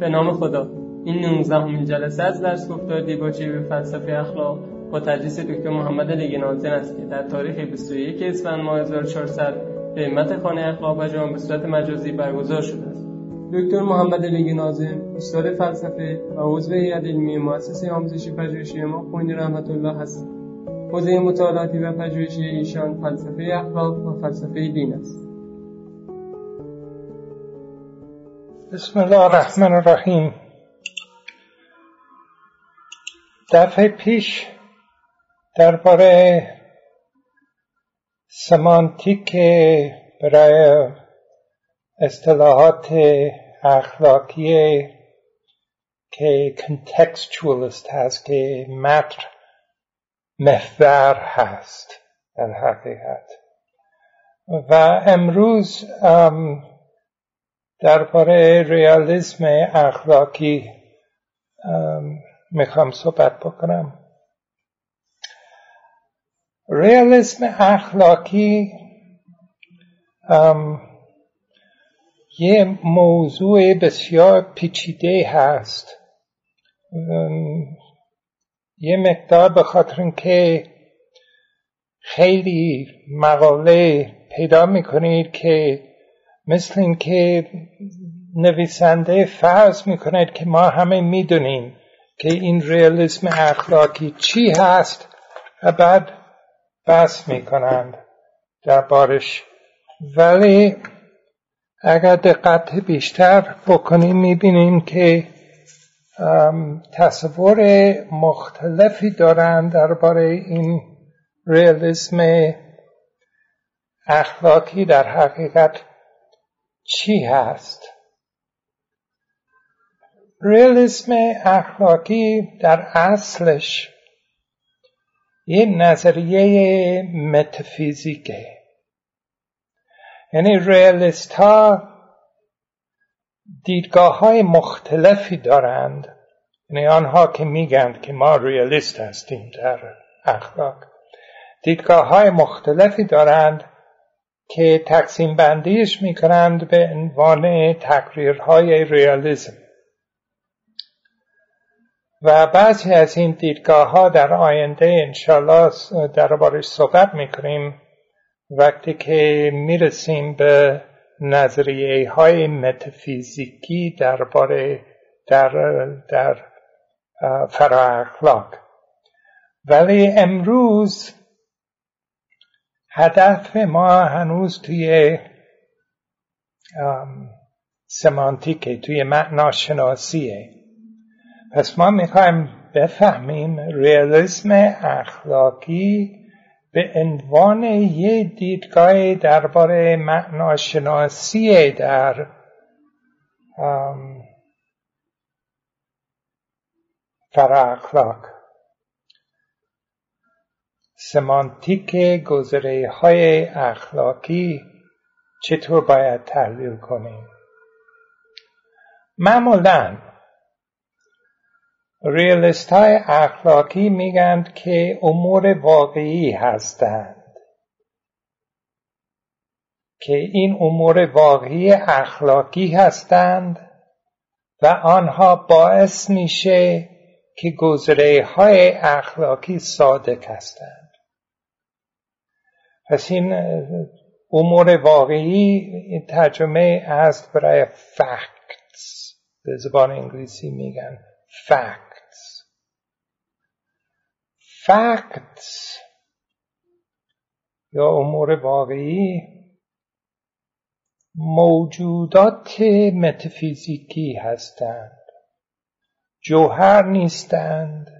به نام خدا. این 19 همین جلسه از درس گفتار دیباچی به فلسفه اخلاق. با تدریس دکتر محمد لیگنازین است که در تاریخ 21 اسفند ماه 1400 به همت خانه اخلاق و جان به صورت مجازی برگزار شده است. دکتر محمد لیگ استاد فلسفه و عضو هیئت علمی مؤسسه آموزشی پژوهشی ما خوینی رحمت الله هست. حوزه مطالعاتی و پژوهشی ایشان فلسفه اخلاق و فلسفه دین است. بسم الله الرحمن الرحیم. دفعه پیش درباره سمانتیک برای اصطلاحات اخلاقی که کنتکستوالست هست که متر محور هست در حقیقت. و امروز درباره ریالیسم اخلاقی می‌خوام صحبت بکنم. ریالیسم اخلاقی یه موضوع بسیار پیچیده هست. یه مقدار به خاطر اینکه خیلی مقاله پیدا می‌کنید که مثل اینکه نویسنده فرض می‌کند که ما همه می‌دونیم که این ریالیسم اخلاقی چی هست و بعد بحث می‌کنند در بارش ولی اگر دقت بیشتر بکنیم می‌بینیم که تصور مختلفی دارند درباره این ریالیسم اخلاقی در حقیقت. چی هست؟ ریالیسم اخلاقی در اصلش یه نظریه متافیزیکه. یعنی ریالیست ها دیدگاه های مختلفی دارند. یعنی آنها که میگند که ما ریالیست هستیم در اخلاق. دیدگاه های مختلفی دارند. که تقسیم بندیش می کنند به عنوان تقریرهای ریالیزم و بعضی از این دیدگاه ها در آینده انشالله دربارش صحبت می کنیم وقتی که می‌رسیم به نظریه های متافیزیکی درباره در در فرا اخلاق ولی امروز هدف ما هنوز توی سمانتیکه توی معناشناسیه پس ما می‌خوایم بفهمیم ریالیسم اخلاقی به عنوان یه دیدگاه درباره معناشناسی در فرا اخلاق. سمانتیک گذره های اخلاقی چطور باید تحلیل کنیم؟ معمولا ریالیست های اخلاقی میگند که امور واقعی هستند. که این امور واقعی اخلاقی هستند و آنها باعث میشه که گذره های اخلاقی صادق هستند. پس این امور واقعی ترجمه است برای facts. به زبان انگلیسی میگن facts. Facts یا امور واقعی موجودات متافیزیکی هستند. جوهر نیستند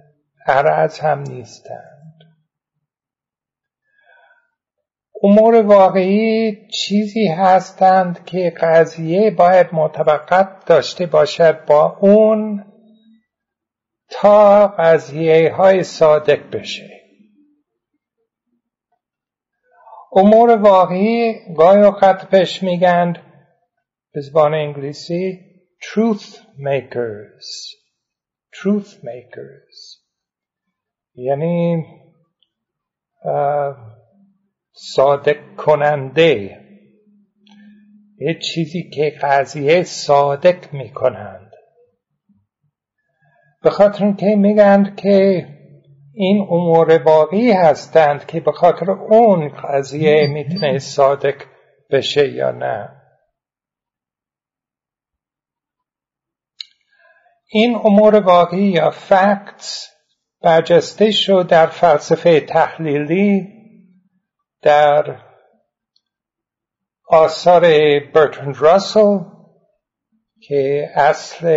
عرض هم نیستند. امور واقعی چیزی هستند که قضیه باید مطابقت داشته باشد با اون تا قضیه های صادق بشه. امور واقعی گاهی اوقات بهش میگند به زبان انگلیسی truth makers. Truth makers. یعنی صادق کننده یه چیزی که قضیه صادق می کنند به خاطر اینکه میگند که این امور واقعی هستند که به خاطر اون قضیه می‌تونه صادق بشه یا نه. این امور واقعی یا فکتس برجسته شد در فلسفه تحلیلی در آثار برترند راسل که اصل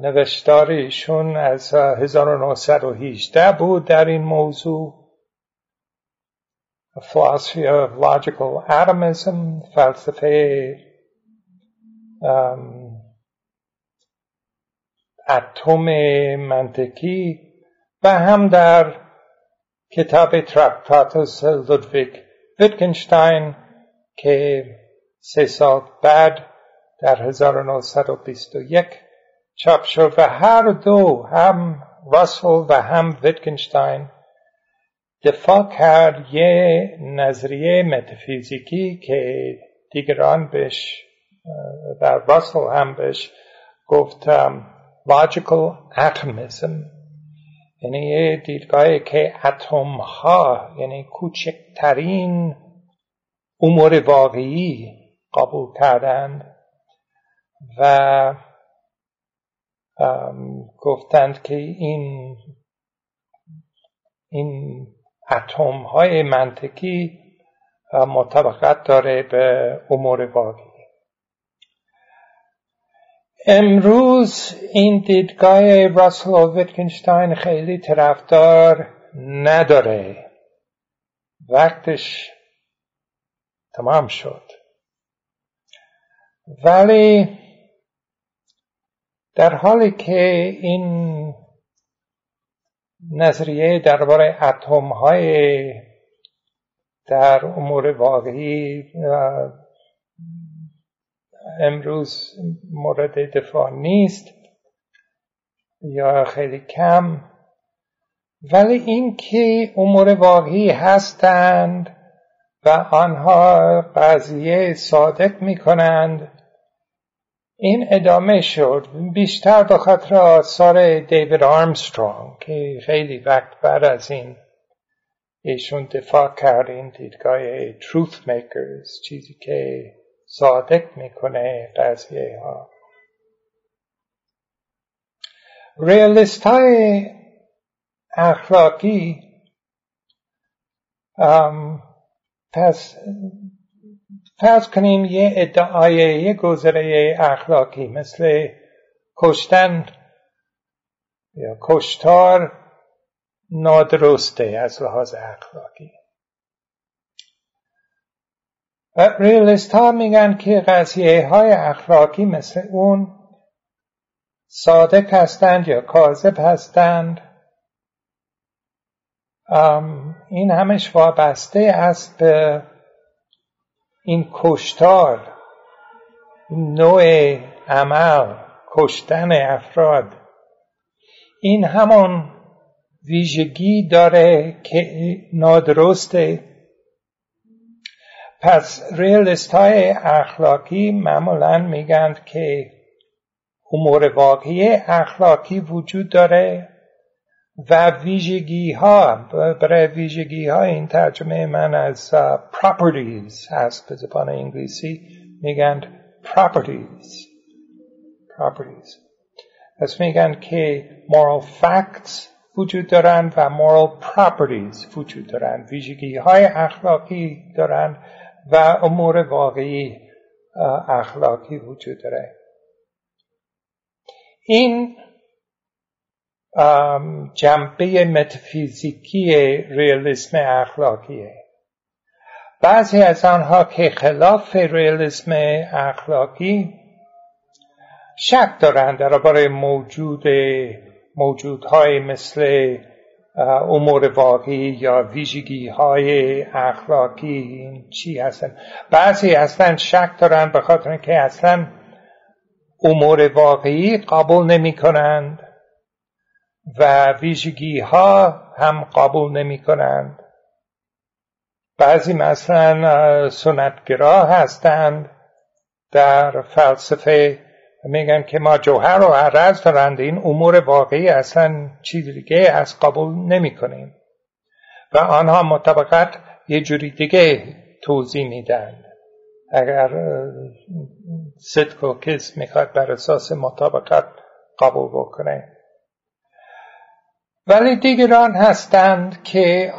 نوشتار ایشون از 1918 بود در این موضوع. philosophy of logical atomism فلسفه اتم منطقی و هم در کتاب تراکتاتوس لودویگ ویتکنشتاین که سه سال بعد در 1921 چاپ شد و هر دو هم راسل و هم ویتکنشتاین دفاع کرد یه نظریه متافیزیکی که دیگران بهش در راسل هم بهش گفتم logical atomism. یعنی یه دیدگاهی که اتم ها یعنی کوچکترین امور واقعی قبول کردند و گفتند که این این اتم های منطقی مطابقت داره به امور واقعی. امروز این دیدگاه راسل و ویتکنشتاین خیلی طرفدار نداره. وقتش تمام شد. ولی در حالی که این نظریه درباره اتم های در امور واقعی امروز مورد دفاع نیست یا خیلی کم ولی اینکه امور واقعی هستند و آنها قضیه صادق می کنند این ادامه شد. بیشتر به خاطر آثار دیوید آرمسترونگ که خیلی وقت بعد از این ایشون دفاع کرد این دیدگاه truth makers چیزی که صادق می‌کنه قضیه ها ریالیست های اخلاقی پس فرض کنیم یه ادعای یه گذره اخلاقی مثل کشتن یا کشتار نادرسته از لحاظ اخلاقی. ریالیست ها میگن که قضیه های اخلاقی مثل اون صادق هستند یا کاذب هستند. این همش وابسته است به این کشتار نوع عمل کشتن افراد. این همون ویژگی داره که نادرسته پس ریالیست های اخلاقی معمولا میگند که امور واقعی اخلاقی وجود داره و ویژگی ها برای ویژگی ها این ترجمه من از properties هست به زبان انگلیسی میگن properties. Properties. پس میگن که moral facts وجود دارند و moral properties وجود دارند ویژگی های اخلاقی دارند و امور واقعی اخلاقی وجود داره. این جنبه متفیزیکی ریالیسم اخلاقیه. بعضی از آنها که خلاف ریالیسم اخلاقی شک دارند درباره موجود موجودهای مثل امور واقعی یا ویژگی های اخلاقی چی هستن. بعضی اصلا شک دارن به خاطر اینکه اصلا امور واقعی قبول نمی کنند و ویژگی ها هم قبول نمی کنند بعضی مثلا سنتگرا هستند در فلسفه میگن که ما جوهر و عرض دارند. این امور واقعی اصلا چیز دیگه از قبول نمی کنیم و آنها مطابقت یه جوری دیگه توضیح میدن اگر صدق و کس می‌خواد بر اساس مطابقت قبول بکنه. ولی دیگران هستند که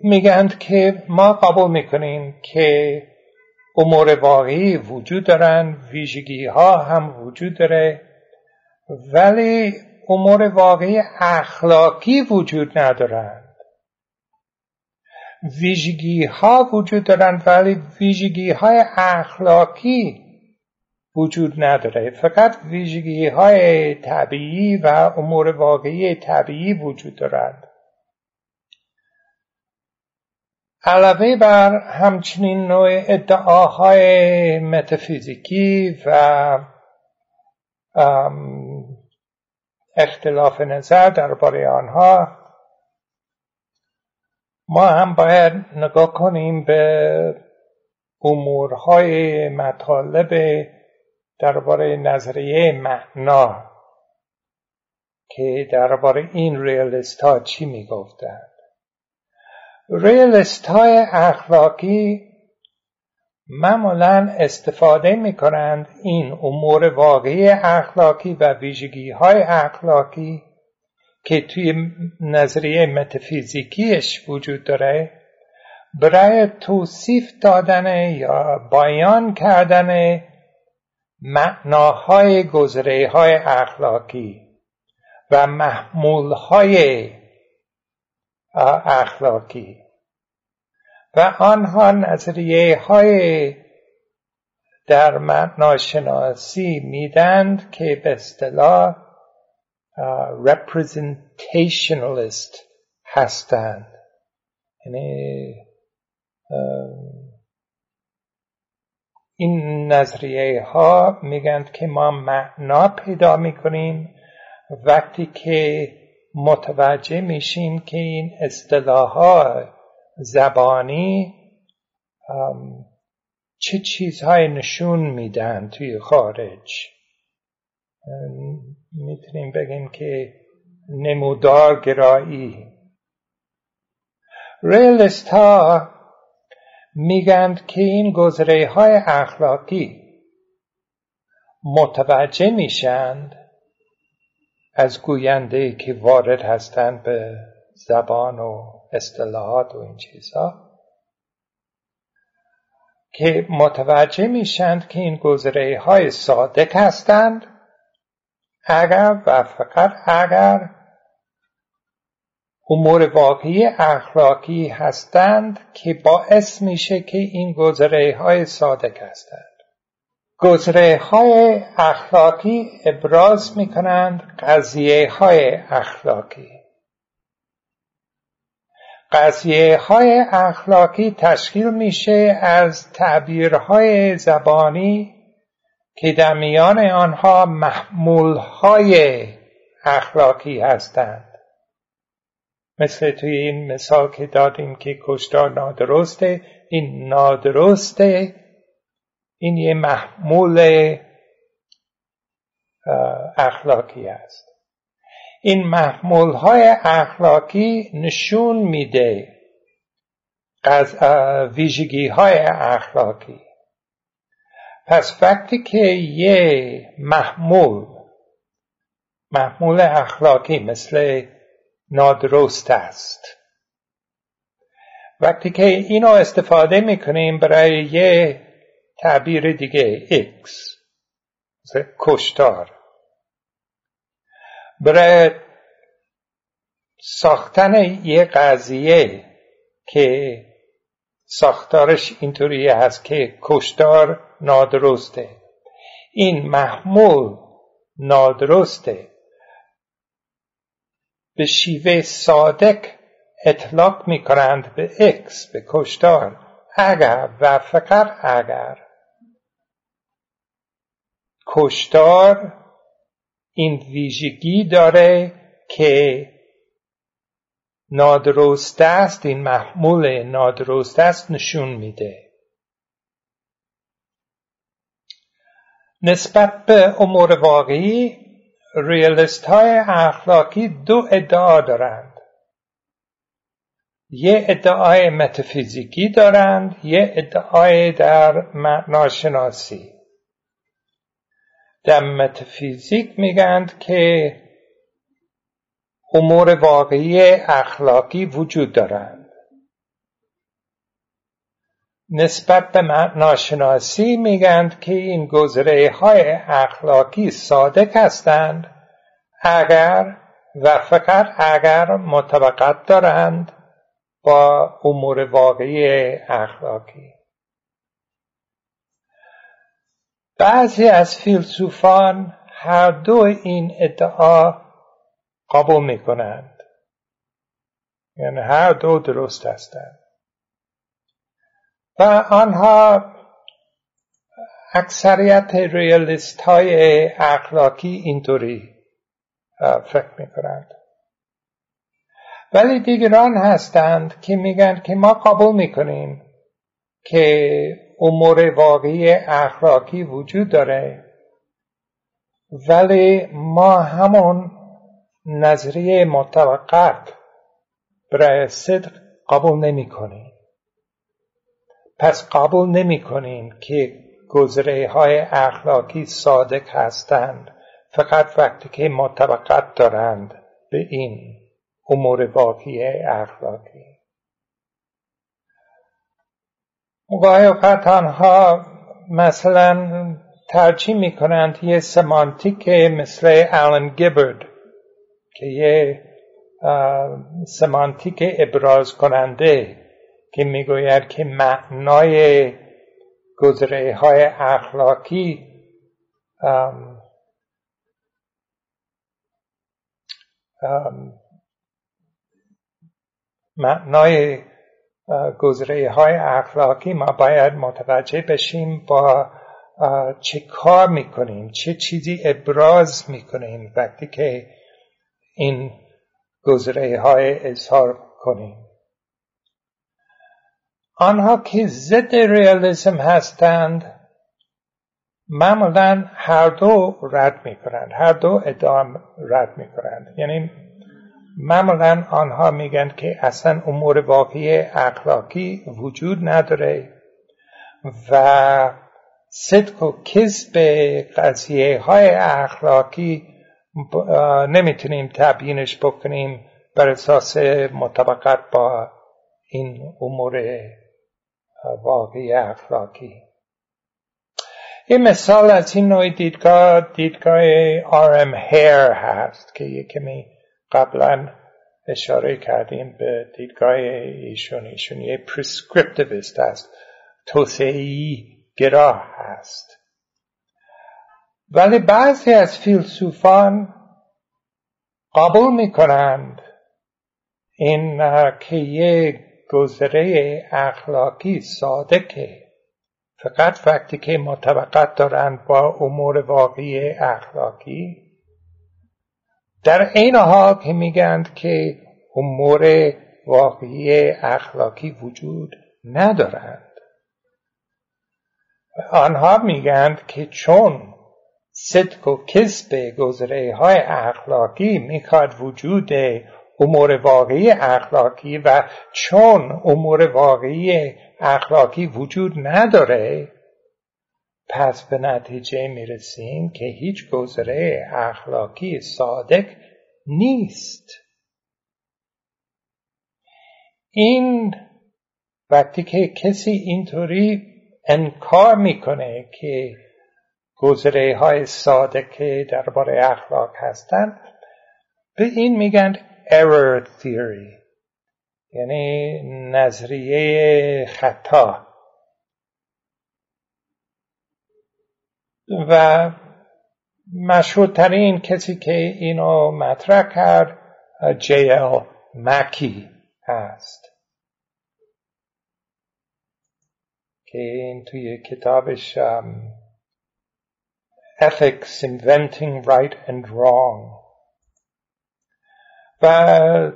میگند که ما قبول می‌کنیم که امور واقعی وجود دارن ویژگی ها هم وجود داره ولی امور واقعی اخلاقی وجود ندارند ویژگی ها وجود دارند ولی ویژگی های اخلاقی وجود نداره. فقط ویژگی های طبیعی و امور واقعی طبیعی وجود دارند علاوه بر همچنین نوع ادعاهای متافیزیکی و اختلاف نظر درباره آنها ما هم باید نگاه کنیم به امورهای مطالب درباره نظریه معنا که درباره این ریالیست ها چی می‌گفتند ریالیست های اخلاقی معمولا استفاده می کنند این امور واقعی اخلاقی و ویژگی های اخلاقی که توی نظریه متافیزیکیش وجود داره. برای توصیف دادن یا بیان کردن معناهای گذره های اخلاقی و محمول های اخلاقی. و آنها نظریه های در معناشناسی میدند که به اصطلاح representationalist هستند. یعنی این نظریه ها میگند که ما معنا پیدا می‌کنیم وقتی که متوجه میشیم که این اصطلاح زبانی چه چیزهای نشون میدن توی خارج؟ می‌تونیم بگیم که نمودار گرایی. ریلست ها میگند که این گذره های اخلاقی متوجه میشند از گوینده که وارد هستند به زبان و اصطلاحات و این چیزها که متوجه میشند که این گذره های صادق هستند اگر و فقط اگر امور واقعی اخلاقی هستند که باعث میشه که این گذره های صادق هستند. گذره های اخلاقی ابراز می کنند قضیه های اخلاقی. قضیه های اخلاقی تشکیل میشه از تعبیرهای زبانی که در میان آنها محمول های اخلاقی هستند. مثل توی این مثال که دادیم که کشتار نادرسته این نادرسته این یه محمول اخلاقی است. این محمول های اخلاقی نشون میده ویژگی های اخلاقی. پس وقتی که یه محمول محمول اخلاقی مثل نادرست است وقتی که اینو استفاده می‌کنیم برای یه تعبیر دیگه X. کشتار. برای ساختن یه قضیه که ساختارش اینطوری هست که کشتار نادرسته. این محمول نادرسته. به شیوه صادق اطلاق می کنند به X به کشتار. اگر و فقط اگر. کشتار این ویژگی داره که نادرست است این محمول نادرست است نشون میده. نسبت به امور واقعی ریالیست های اخلاقی دو ادعا دارند. یه ادعای متافیزیکی دارند یه ادعای در معناشناسی. در متافیزیک میگند که امور واقعی اخلاقی وجود دارند. نسبت به ناشناسی میگند که این گذره های اخلاقی صادق هستند اگر و فقط اگر مطابقت دارند با امور واقعی اخلاقی. بعضی از فیلسوفان هر دو این ادعا قبول می‌کنند. یعنی هر دو درست هستند. و آنها اکثریت ریالیست های اخلاقی اینطوری فکر می‌کنند. ولی دیگران هستند که میگن که ما قبول می‌کنیم که امور واقعی اخلاقی وجود داره. ولی ما همون نظریه متوقت برای صدق قبول نمی کنیم پس قبول نمی کنیم که گذره های اخلاقی صادق هستند. فقط وقتی که مطابقت دارند به این امور واقعی اخلاقی. گاهی اوقات آنها مثلا ترجیح می کنند یه سمانتیک مثل آلن گیبرد که یه سمانتیک ابراز کننده که می‌گوید که معنای گذره های اخلاقی معنای گذره های اخلاقی ما باید متوجه بشیم با چه کار می‌کنیم چه چیزی ابراز می‌کنیم وقتی که این گذره های اظهار کنیم. آنها که ضد ریالیسم هستند معمولا هر دو رد می‌کنند هر دو ادام رد می‌کنند. یعنی معمولا آنها میگن که اصلا امور واقعی اخلاقی وجود نداره و صدق و کذب قضیه های اخلاقی نمی‌تونیم تبیینش بکنیم بر اساس مطابقت با این امور واقعی اخلاقی. این مثال از این نوع دیدگاه دیدگاه آر ام هیر هست که یه کمی قبلا اشاره کردیم به دیدگاه ایشون. ایشون یه prescriptivist است. توسعی گراه هست. ولی بعضی از فیلسوفان قبول می کنند این که یه گذره اخلاقی صادقه. فقط وقتی که مطابقت دارند با امور واقعی اخلاقی در این حال که میگند که امور واقعی اخلاقی وجود ندارند. آنها میگند که چون صدق و کسب گذره های اخلاقی می‌خواد وجود امور واقعی اخلاقی و چون امور واقعی اخلاقی وجود نداره پس به نتیجه می‌رسیم که هیچ گذره اخلاقی صادق نیست. این وقتی که کسی اینطوری انکار می‌کنه که گذره های درباره اخلاق هستند به این میگن error theory یعنی نظریه خطا. و مشهورترین کسی که اینو مطرح کرد جی ال مکی هست. که این توی کتابش Ethics Inventing Right and Wrong. و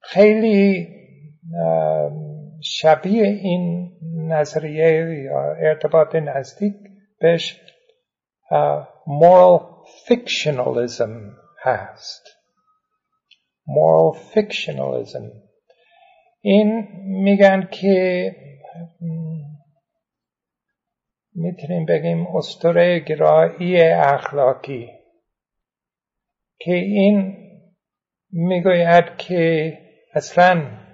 خیلی شبیه این نظریه یا ارتباط نزدیک بهش moral fictionalism هست. moral fictionalism. این میگن که می‌تونیم بگیم استوره گرایی اخلاقی که این می‌گوید که اصلا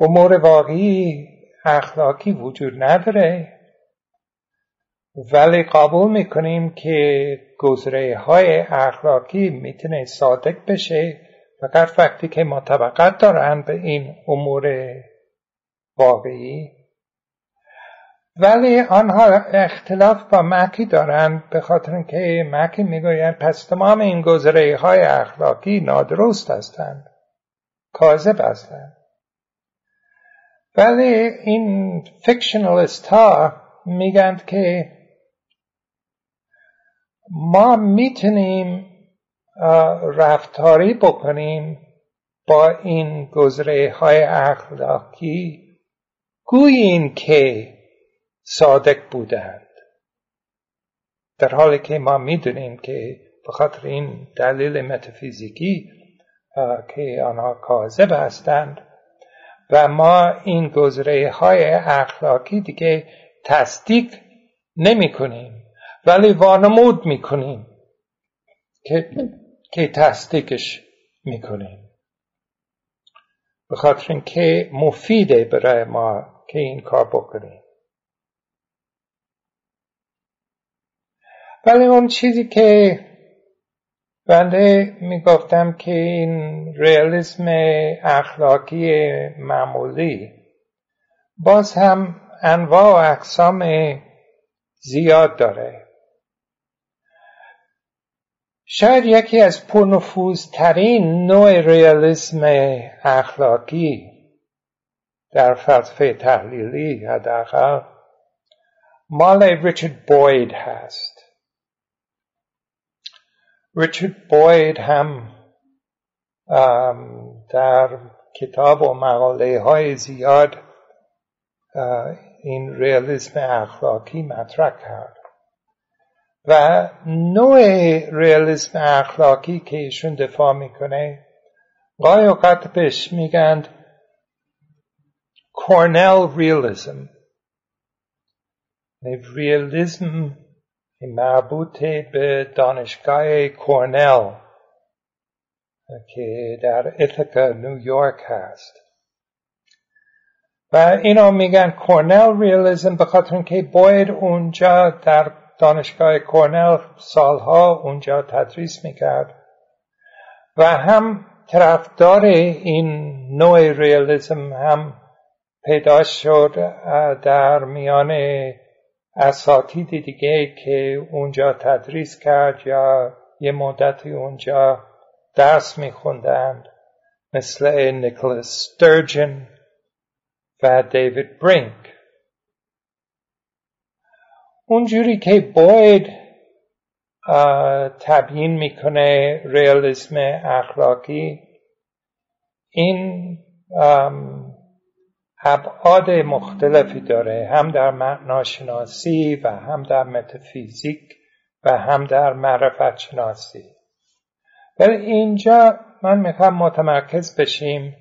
امور واقعی اخلاقی وجود نداره. ولی قبول می‌کنیم که گذره های اخلاقی می‌تونه صادق بشه. فقط وقتی که مطابقت دارن به این امور واقعی. ولی آنها اختلاف با مکی دارند به خاطر اینکه مکی می‌گوید پس تمام این گذره های اخلاقی نادرست هستند. کاذب هستند. ولی این فکشنالیست ها میگند که ما می‌تونیم رفتاری بکنیم با این گذره های اخلاقی گوی این که صادق بودند. در حالی که ما می‌دونیم که به خاطر این دلیل متافیزیکی که آنها کاذب هستند و ما این گذره های اخلاقی دیگه تصدیق نمی کنیم ولی وانمود می کنیم که, که تصدیقش می کنیم به خاطر اینکه مفیده برای ما که این کار بکنیم. ولی اون چیزی که بنده می‌گفتم که این ریالیسم اخلاقی معمولی. باز هم انواع و اقسام زیاد داره. شاید یکی از پرنفوذترین نوع ریالیسم اخلاقی در فلسفه تحلیلی حداقل مال ریچارد بوید هست. ریچارد بوید هم در کتاب و مقاله های زیاد این ریالیسم اخلاقی مطرح کرد. و نوع ریالیسم اخلاقی که ایشون دفاع می‌کنه گاهی اوقات بهش میگند کورنل ریالیسم ریالیسم مربوط به دانشگاه کورنل که در اتکا نیویورک هست. و اینا میگن کورنل ریالیزم به خاطر اینکه باید اونجا در دانشگاه کورنل سالها اونجا تدریس می‌کرد. و هم طرفدار این نوع ریالیزم هم پیدا شد در میان اساتید دیگه که اونجا تدریس کرد یا یه مدتی اونجا درس میخوندند مثل نیکلاس سترجن و دیوید برینک. اونجوری که باید تبیین می‌کنه ریالیسم اخلاقی این ابعاد مختلفی داره. هم در معناشناسی و هم در متافیزیک و هم در معرفت شناسی ولی اینجا من می‌خوام متمرکز بشیم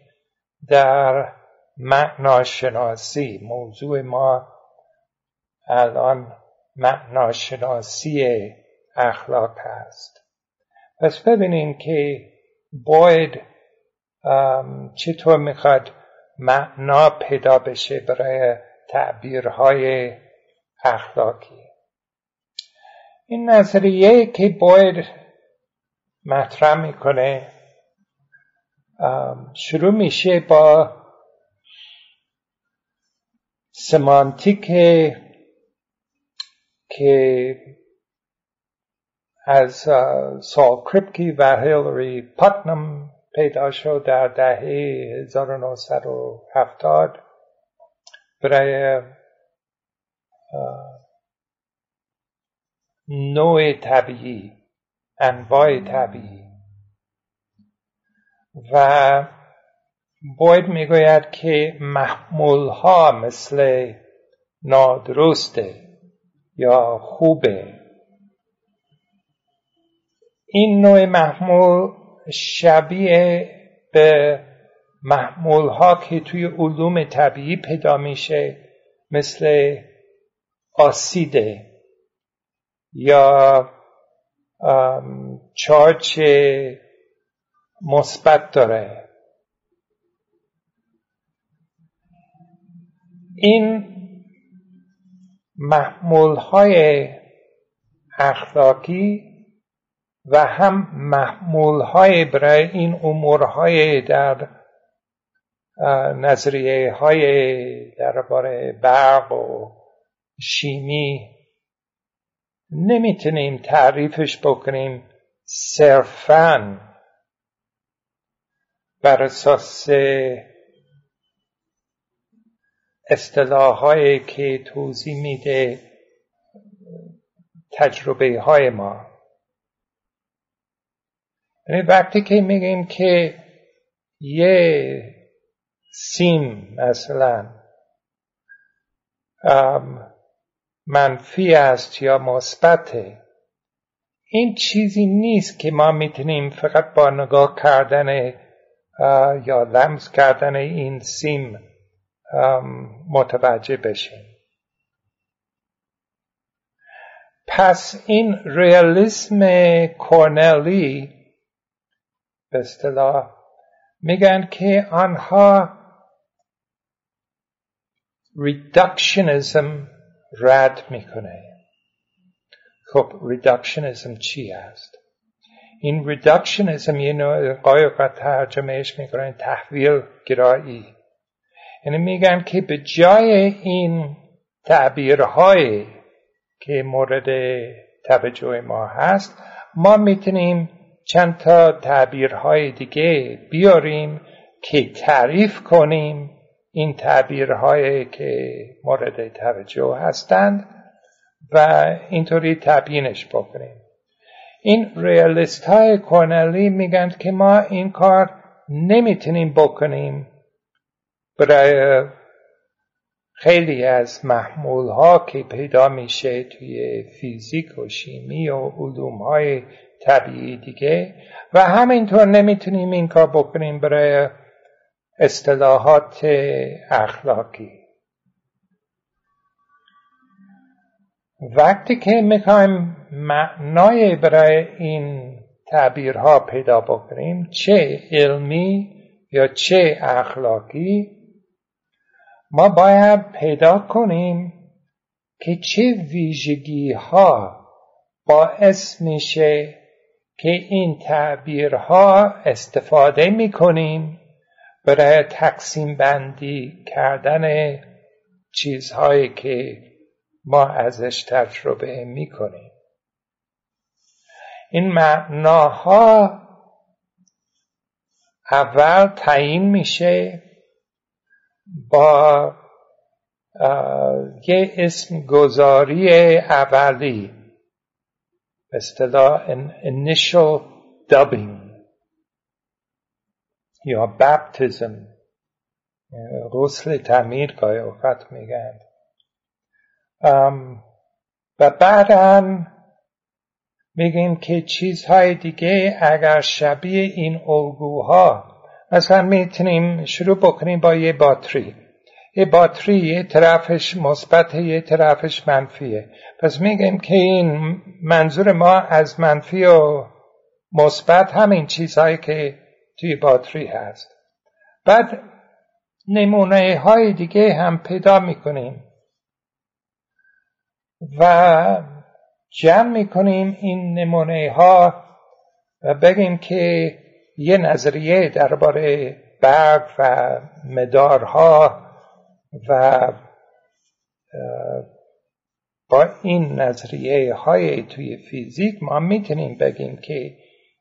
در معناشناسی. موضوع ما الان معناشناسی اخلاق هست. پس ببینیم که باید چطور می‌خواد معنا پیدا بشه برای تعبیرهای اخلاقی. این نظریه که باید مطرح می‌کنه شروع میشه با سمانتیک که از سال کریپکی و هیلری پاتنم پیدا شد در دهه 1970 برای نوع طبیعی انواع طبیعی. و باید می‌گوید که محمول ها مثل نادرسته یا خوبه. این نوع محمول شبیه به محمول ها که توی علوم طبیعی پیدا میشه مثل آسیده یا چارچ مثبت داره. این محمول های اخلاقی و هم محمول های برای این امورهای در نظریه های درباره برق و شیمی نمی‌تونیم تعریفش بکنیم صرفا بر اساس اصطلاحهایی که توضیح میده تجربه های ما. یعنی وقتی که میگیم که یه سیم مثلا منفی است یا مثبته این چیزی نیست که ما می‌تونیم فقط با نگاه کردن یا لمس کردن این سیم متوجه بشیم. پس این ریالیسم کورنلی به اصطلاح. میگن که آنها reductionism رد می‌کنه. خب reductionism چی است؟ این reductionism یه نوع قایقات ترجمهش می‌کنن تحویل گرایی. یعنی میگن که به جای این تعبیرهای که مورد توجه ما هست ما می‌تونیم چند تا تعبیرهای دیگه بیاریم که تعریف کنیم این تعبیرهایی که مورد توجه هستند و اینطوری تبیینش بکنیم. این ریالیست های کورنلی میگن که ما این کار نمی‌تونیم بکنیم. برای خیلی از محمول ها که پیدا میشه توی فیزیک و شیمی و علوم های طبیعی دیگه. و همینطور نمی‌تونیم این کار بکنیم برای اصطلاحات اخلاقی. وقتی که می‌خوایم معنای برای این تعبیرها پیدا بکنیم چه علمی یا چه اخلاقی ما باید پیدا کنیم که چه ویژگی ها باعث میشه که این تعبیرها استفاده می‌کنیم برای تقسیم بندی کردن چیزهایی که ما ازش تجربه می‌کنیم. این معناها اول تعیین میشه با یه اسم گذاری اولی. اصطلاح initial dubbing یا بپتیزم غسل تعمیر گاهی اوقات میگن. و بعدا میگیم که چیزهای دیگه اگر شبیه این الگوها مثلا می‌تونیم شروع بکنیم با یه باتری. یه باتری یه طرفش مثبت یه طرفش منفیه. پس میگیم که این منظور ما از منفی و مثبت همین چیزهایی که توی باتری هست. بعد نمونه های دیگه هم پیدا می‌کنیم و جمع می‌کنیم این نمونه ها و بگیم که یه نظریه درباره برق و مدارها و با این نظریه های توی فیزیک ما می‌تونیم بگیم که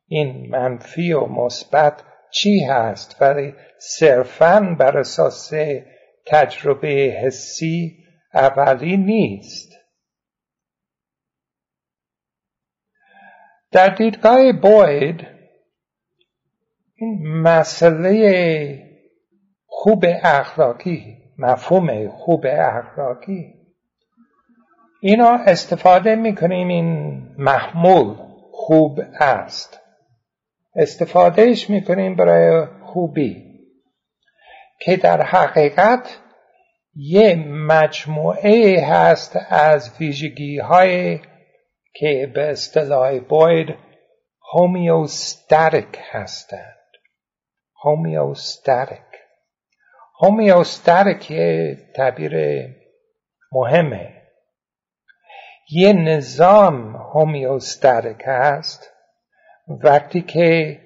این منفی و مثبت چی هست؟ ولی صرفا بر اساس تجربه حسی اولی نیست. در دیدگاه بوید این مسئله خوب اخلاقی مفهوم خوب اخلاقی. اینا استفاده می‌کنیم این محمول خوب است. استفادهش می‌کنیم برای خوبی. که در حقیقت یه مجموعه هست از ویژگی های که به اصطلاح باید هومیوستاتیک هستند. هومیوستاتیک هومیوستاتیک یه تعبیر مهمه. یه نظام هومیوستاتیک هست وقتی که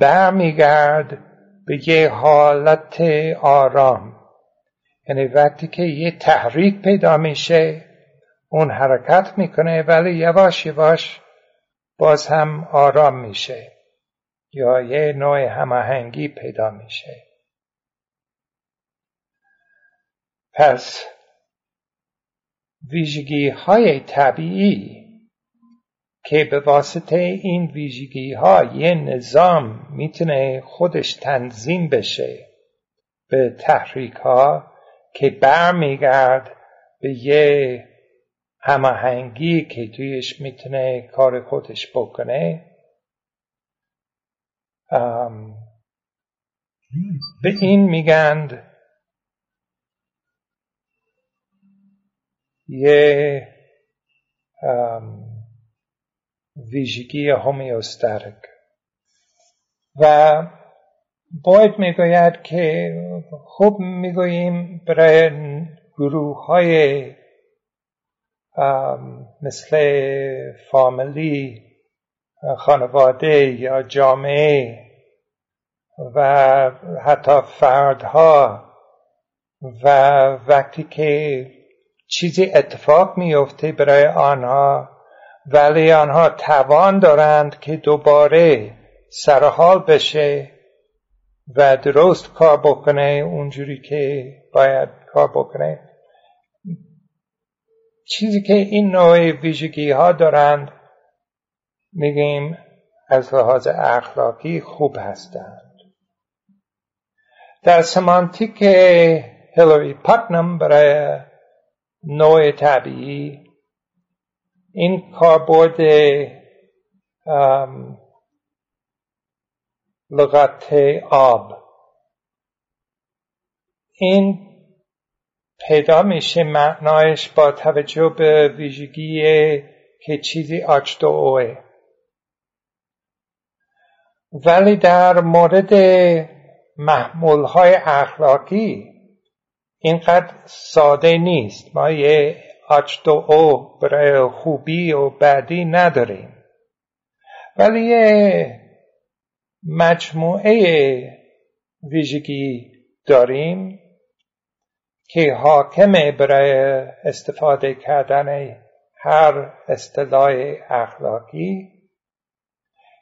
برمیگرد به یه حالت آرام. یعنی وقتی که یه تحریک پیدا میشه اون حرکت می‌کنه ولی یواش یواش باز هم آرام میشه. یا یه نوع هماهنگی پیدا میشه. پس ویژگی های طبیعی که به واسطه این ویژگی ها یه نظام می‌تونه خودش تنظیم بشه به تحریک ها که برمیگرد به یه هماهنگی که تویش می‌تونه کار خودش بکنه به این میگند یه ویژگی هومیوسترک و باید می‌گوید که خوب می‌گوییم برای گروه های مثل فامیلی خانواده یا جامعه و حتی فردها و وقتی که چیزی اتفاق میفته برای آنها ولی آنها توان دارند که دوباره سرحال بشه و درست کار بکنه اونجوری که باید کار بکنه. چیزی که این نوع ویژگی ها دارند میگیم از لحاظ اخلاقی خوب هستند. در سمانتیک هیلاری پاتنم برای نوع طبیعی این کاربرد لغت آب این پیدا میشه معنایش با توجه به ویژگی که چیزی اوه ولی در مورد محمول های اخلاقی اینقدر ساده نیست. ما یه او برای خوبی و بعدی نداریم. ولی یه مجموعه ویژگی داریم که حاکمه برای استفاده کردن هر اصطلاح اخلاقی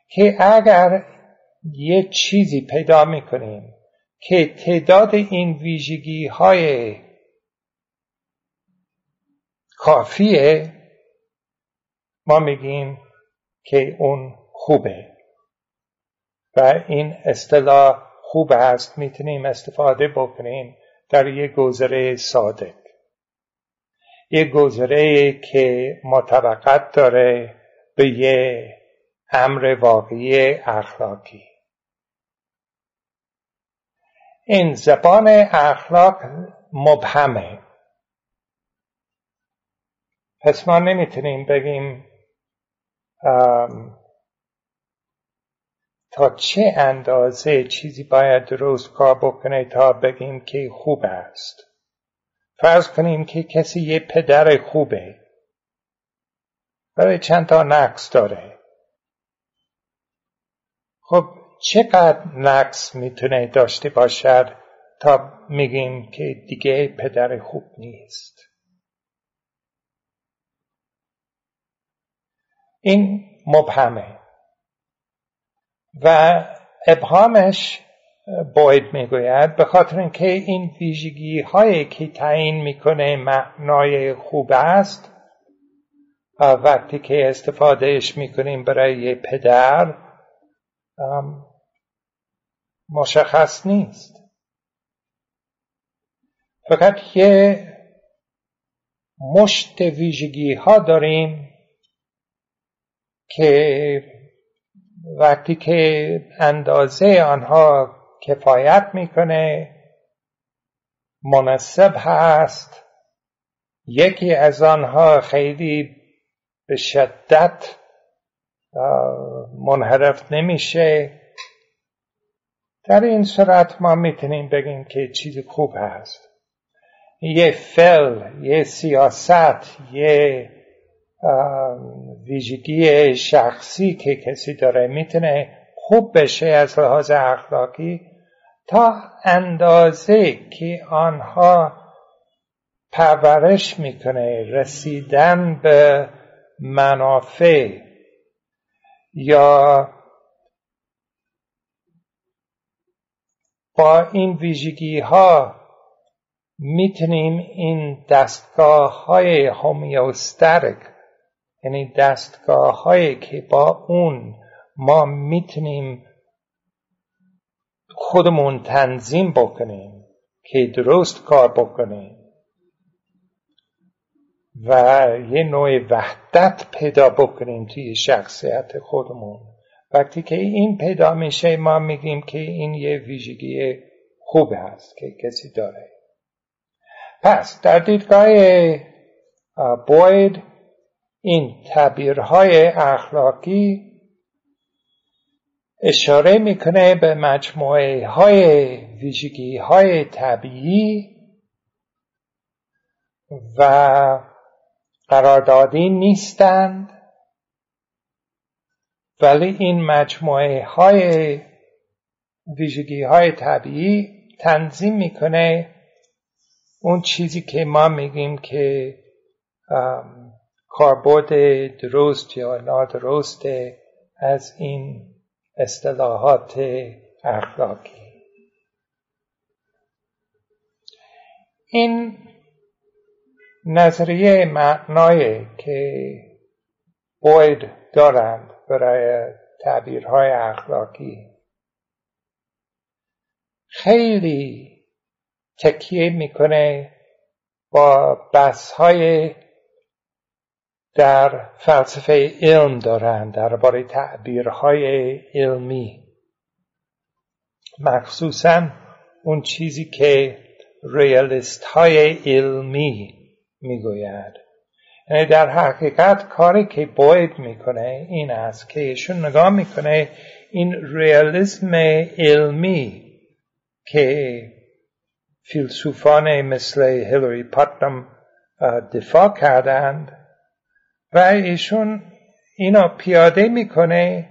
که اگر یه چیزی پیدا می‌کنیم که تعداد این ویژگی های کافیه. ما میگیم که اون خوبه و این اصطلاح خوب است. می‌تونیم استفاده بکنیم در یک گذره صادق. یک گذره که مطابقت داره به یه امر واقعی اخلاقی. این زبان اخلاق مبهمه. پس ما نمی‌تونیم بگیم تا چه اندازه چیزی باید درست کار بکنه تا بگیم که خوب است. فرض کنیم که کسی یه پدر خوبه. برای چند تا نقص داره. خب چقدر نقص می‌تونه داشته باشد تا میگیم که دیگه پدر خوب نیست؟ این مبهمه. و ابهامش باید می‌گوید به خاطر اینکه این ویژگی هایی که تعیین می‌کنه معنای خوب است وقتی که استفادهش می‌کنیم برای پدر مشخص نیست. فقط یه مشت ویژگی ها داریم که وقتی که اندازه آنها کفایت می‌کنه مناسب هست. یکی از آنها خیلی به شدت منحرف نمیشه. در این صورت ما می‌تونیم بگیم که چیز خوب هست. یه فل یه سیاست یه ویژگی شخصی که کسی داره می‌تونه خوب بشه از لحاظ اخلاقی تا اندازه که آنها پرورش می‌کنه رسیدن به منافع یا با این ویژگی ها می‌تونیم این دستگاه های هومیوسترک یعنی دستگاه هایی که با اون ما می‌تونیم خودمون تنظیم بکنیم که درست کار بکنیم و یه نوع وحدت پیدا بکنیم توی شخصیت خودمون. وقتی که این پیدا میشه ما میگیم که این یه ویژگی خوب هست که کسی داره. پس در دیدگاه بوید این تعبیرهای اخلاقی اشاره می‌کنه به مجموعه های ویژگی های طبیعی و قراردادی نیستند. ولی این مجموعه های ویژگی های طبیعی تنظیم می‌کنه اون چیزی که ما میگیم که کاربرد درست یا نادرست از این اصطلاحات اخلاقی. این نظریه معنای که باید دارند برای تعبیرهای اخلاقی. خیلی تکیه می‌کنه با بحث های در فلسفه علم دارند درباره تعبیرهای علمی. مخصوصا اون چیزی که ریالیست های علمی می‌گوید در حقیقت کاری که باید می‌کنه این است که ایشون نگاه می‌کنه این ریالیسم علمی که فیلسوفان مثل هیلاری پاتنم دفاع کردند و ایشون اینا پیاده می‌کنه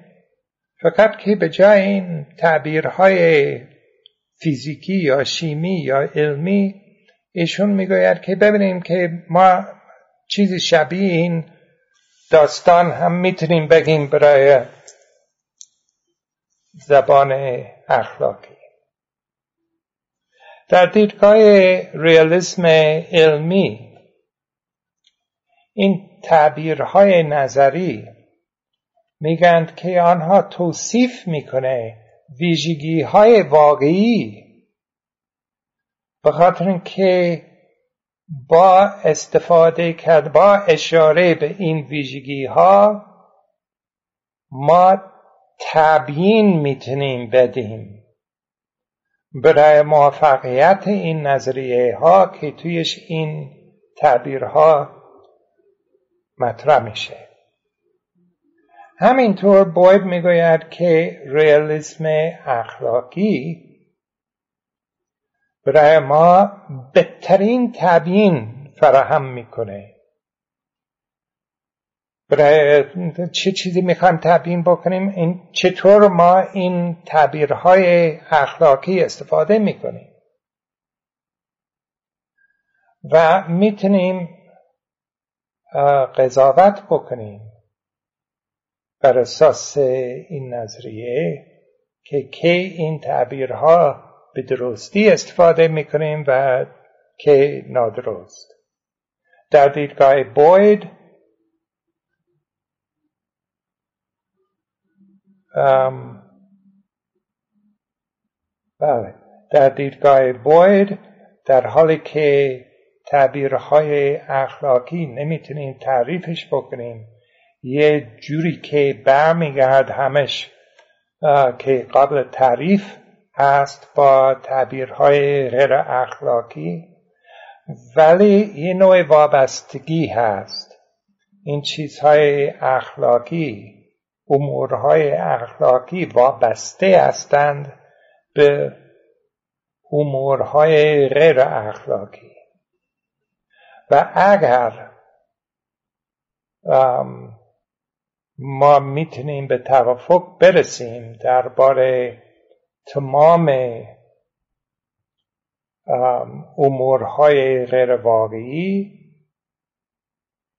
فقط که به جای این تعبیرهای فیزیکی یا شیمی یا علمی ایشون می‌گوید که ببینیم که ما چیزی شبیه این داستان هم می‌تونیم بگیم برای زبان اخلاقی. در دیدگاه ریالیسم علمی این تعبیرهای نظری میگند که آنها توصیف می‌کنه ویژگی های واقعی به خاطر اینکه با استفاده کرد با اشاره به این ویژگی ها ما تبیین می‌تونیم بدیم. برای موفقیت این نظریه ها که تویش این تعبیرها مطرح میشه. همینطور باید می‌گوید که ریالیسم اخلاقی برای ما بهترین تبیین فراهم می‌کنه. برای چه چیزی می‌خوایم تبیین بکنیم؟ این چطور ما این تعبیرهای اخلاقی استفاده می‌کنیم؟ و می‌تونیم قضاوت بکنیم بر اساس این نظریه که کی این تعبیرها به درستی استفاده می‌کنیم و که نادرست. در دیدگاه بوید بله در دیدگاه بوید در حالی که تعبیرهای اخلاقی نمی‌تونیم تعریفش بکنیم یه جوری که برمیگرد همش که قبل تعریف هست با تعبیرهای غیر اخلاقی ولی یه نوع وابستگی هست. این چیزهای اخلاقی امورهای اخلاقی وابسته هستند به امورهای غیر اخلاقی. و اگر ما می‌تونیم به توافق برسیم درباره تمام امورهای غیر واقعی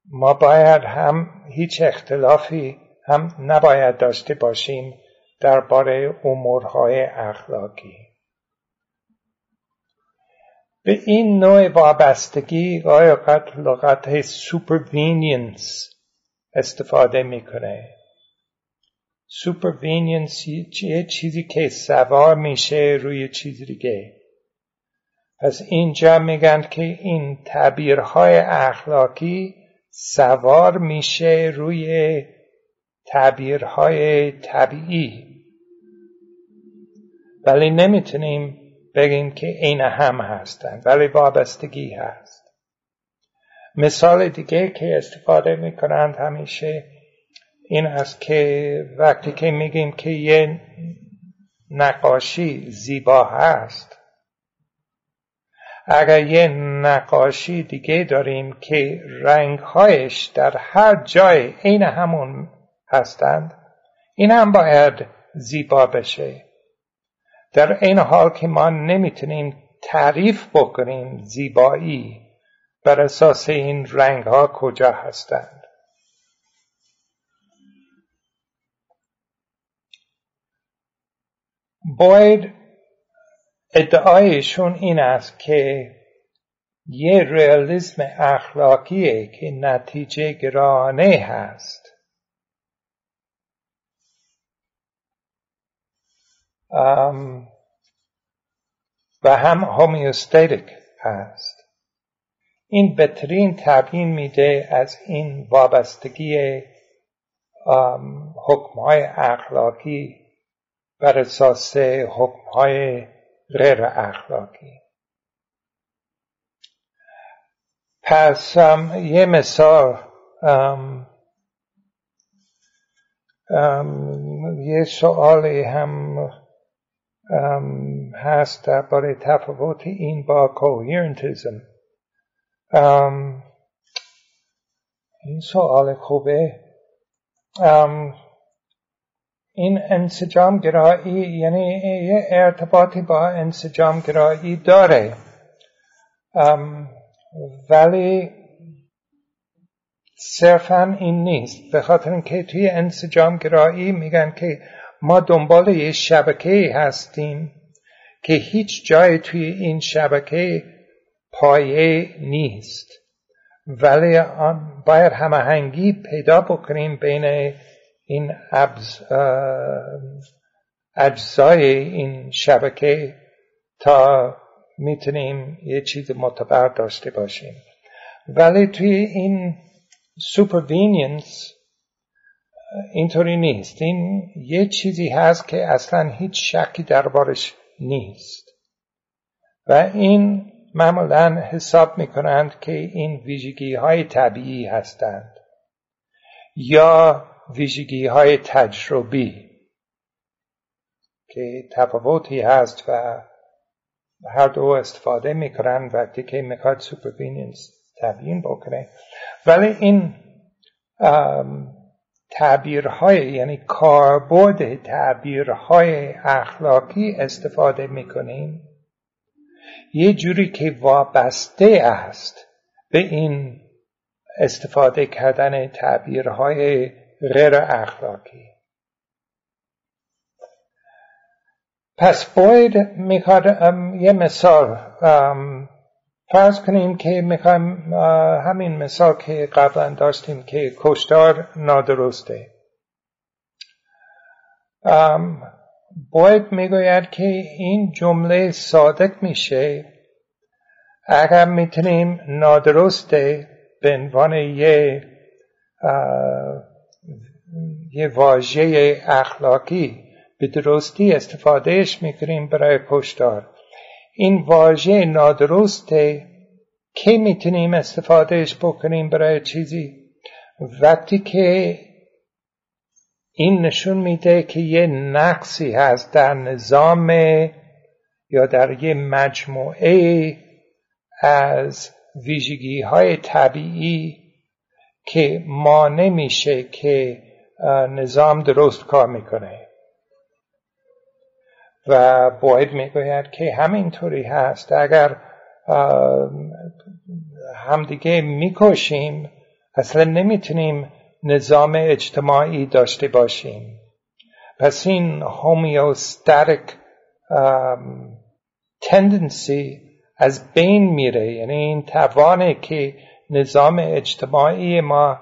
ما باید هم هیچ اختلافی هم نباید داشته باشیم درباره امورهای اخلاقی. به این نوع وابستگی اوقات لغت supervenience استفاده می‌کنه. supervenience یه چیزی که سوار میشه روی چیز دیگه پس اینجا میگن که این تعبیرهای اخلاقی سوار میشه روی تعبیرهای طبیعی ولی نمی‌تونیم بگیم که عین هم هستند ولی وابستگی هست مثال دیگه که استفاده می‌کنند همیشه این است که وقتی که میگیم که یه نقاشی زیبا هست اگر یه نقاشی دیگه داریم که رنگهایش در هر جای عین همون هستند این هم باید زیبا بشه. در این حال که ما نمی‌تونیم تعریف بکنیم زیبایی بر اساس این رنگ ها کجا هستند. باید ادعایشون این است که یه ریالیسم اخلاقیه که نتیجه گرانه هست. و هم هومیوستاتیک هست. این بهترین تبیین میده از این وابستگی حکمهای اخلاقی بر اساس حکمهای غیر اخلاقی. پس یه مثال یه سوالی هم هست درباره تفاوت این با کوهرنتیزم این سوال خوبه. این انسجام گرایی یعنی یه ارتباطی با انسجام گرایی داره. ولی صرفا این نیست. به خاطر اینکه توی انسجام گرایی میگن که ما دنبال یه شبکه هستیم که هیچ جای توی این شبکه پایه نیست. ولی باید هماهنگی پیدا بکنیم بین این اجزای این شبکه تا می‌تونیم یه چیز معتبر داشته باشیم. ولی توی این supervenience اینطوری نیست. این یه چیزی هست که اصلا هیچ شکی دربارش نیست. و این معمولا حساب می‌کنند که این ویژگی های طبیعی هستند. یا ویژگی های تجربی که تفاوتی هست و هر دو استفاده می‌کنند وقتی که می‌خواد supervenience تبیین بکنه. ولی این تعبیرهای یعنی کاربرد تعبیرهای اخلاقی استفاده می‌کنیم یه جوری که وابسته است به این استفاده کردن تعبیرهای غیر اخلاقی. پس باید می‌خواد یه مثال فرض کنیم که می‌خوایم همین مثال که قبلا داشتیم که کشتار نادرسته. باید می‌گوید که این جمله صادق میشه اگر می‌تونیم نادرسته به عنوان یه یه واژه اخلاقی به درستی استفادهش می‌کنیم برای کشتار این واژه نادرسته که می‌تونیم استفادهش بکنیم برای چیزی؟ وقتی که این نشون میده که یه نقصی هست در نظام یا در یه مجموعه از ویژگی های طبیعی که ما نمیشه که نظام درست کار می‌کنه. و باید می‌گوید که همینطوری هست. اگر همدیگه می‌کشیم اصلا نمی‌تونیم نظام اجتماعی داشته باشیم. پس این هومیوستاتیک تندنسی از بین میره. یعنی این توانه که نظام اجتماعی ما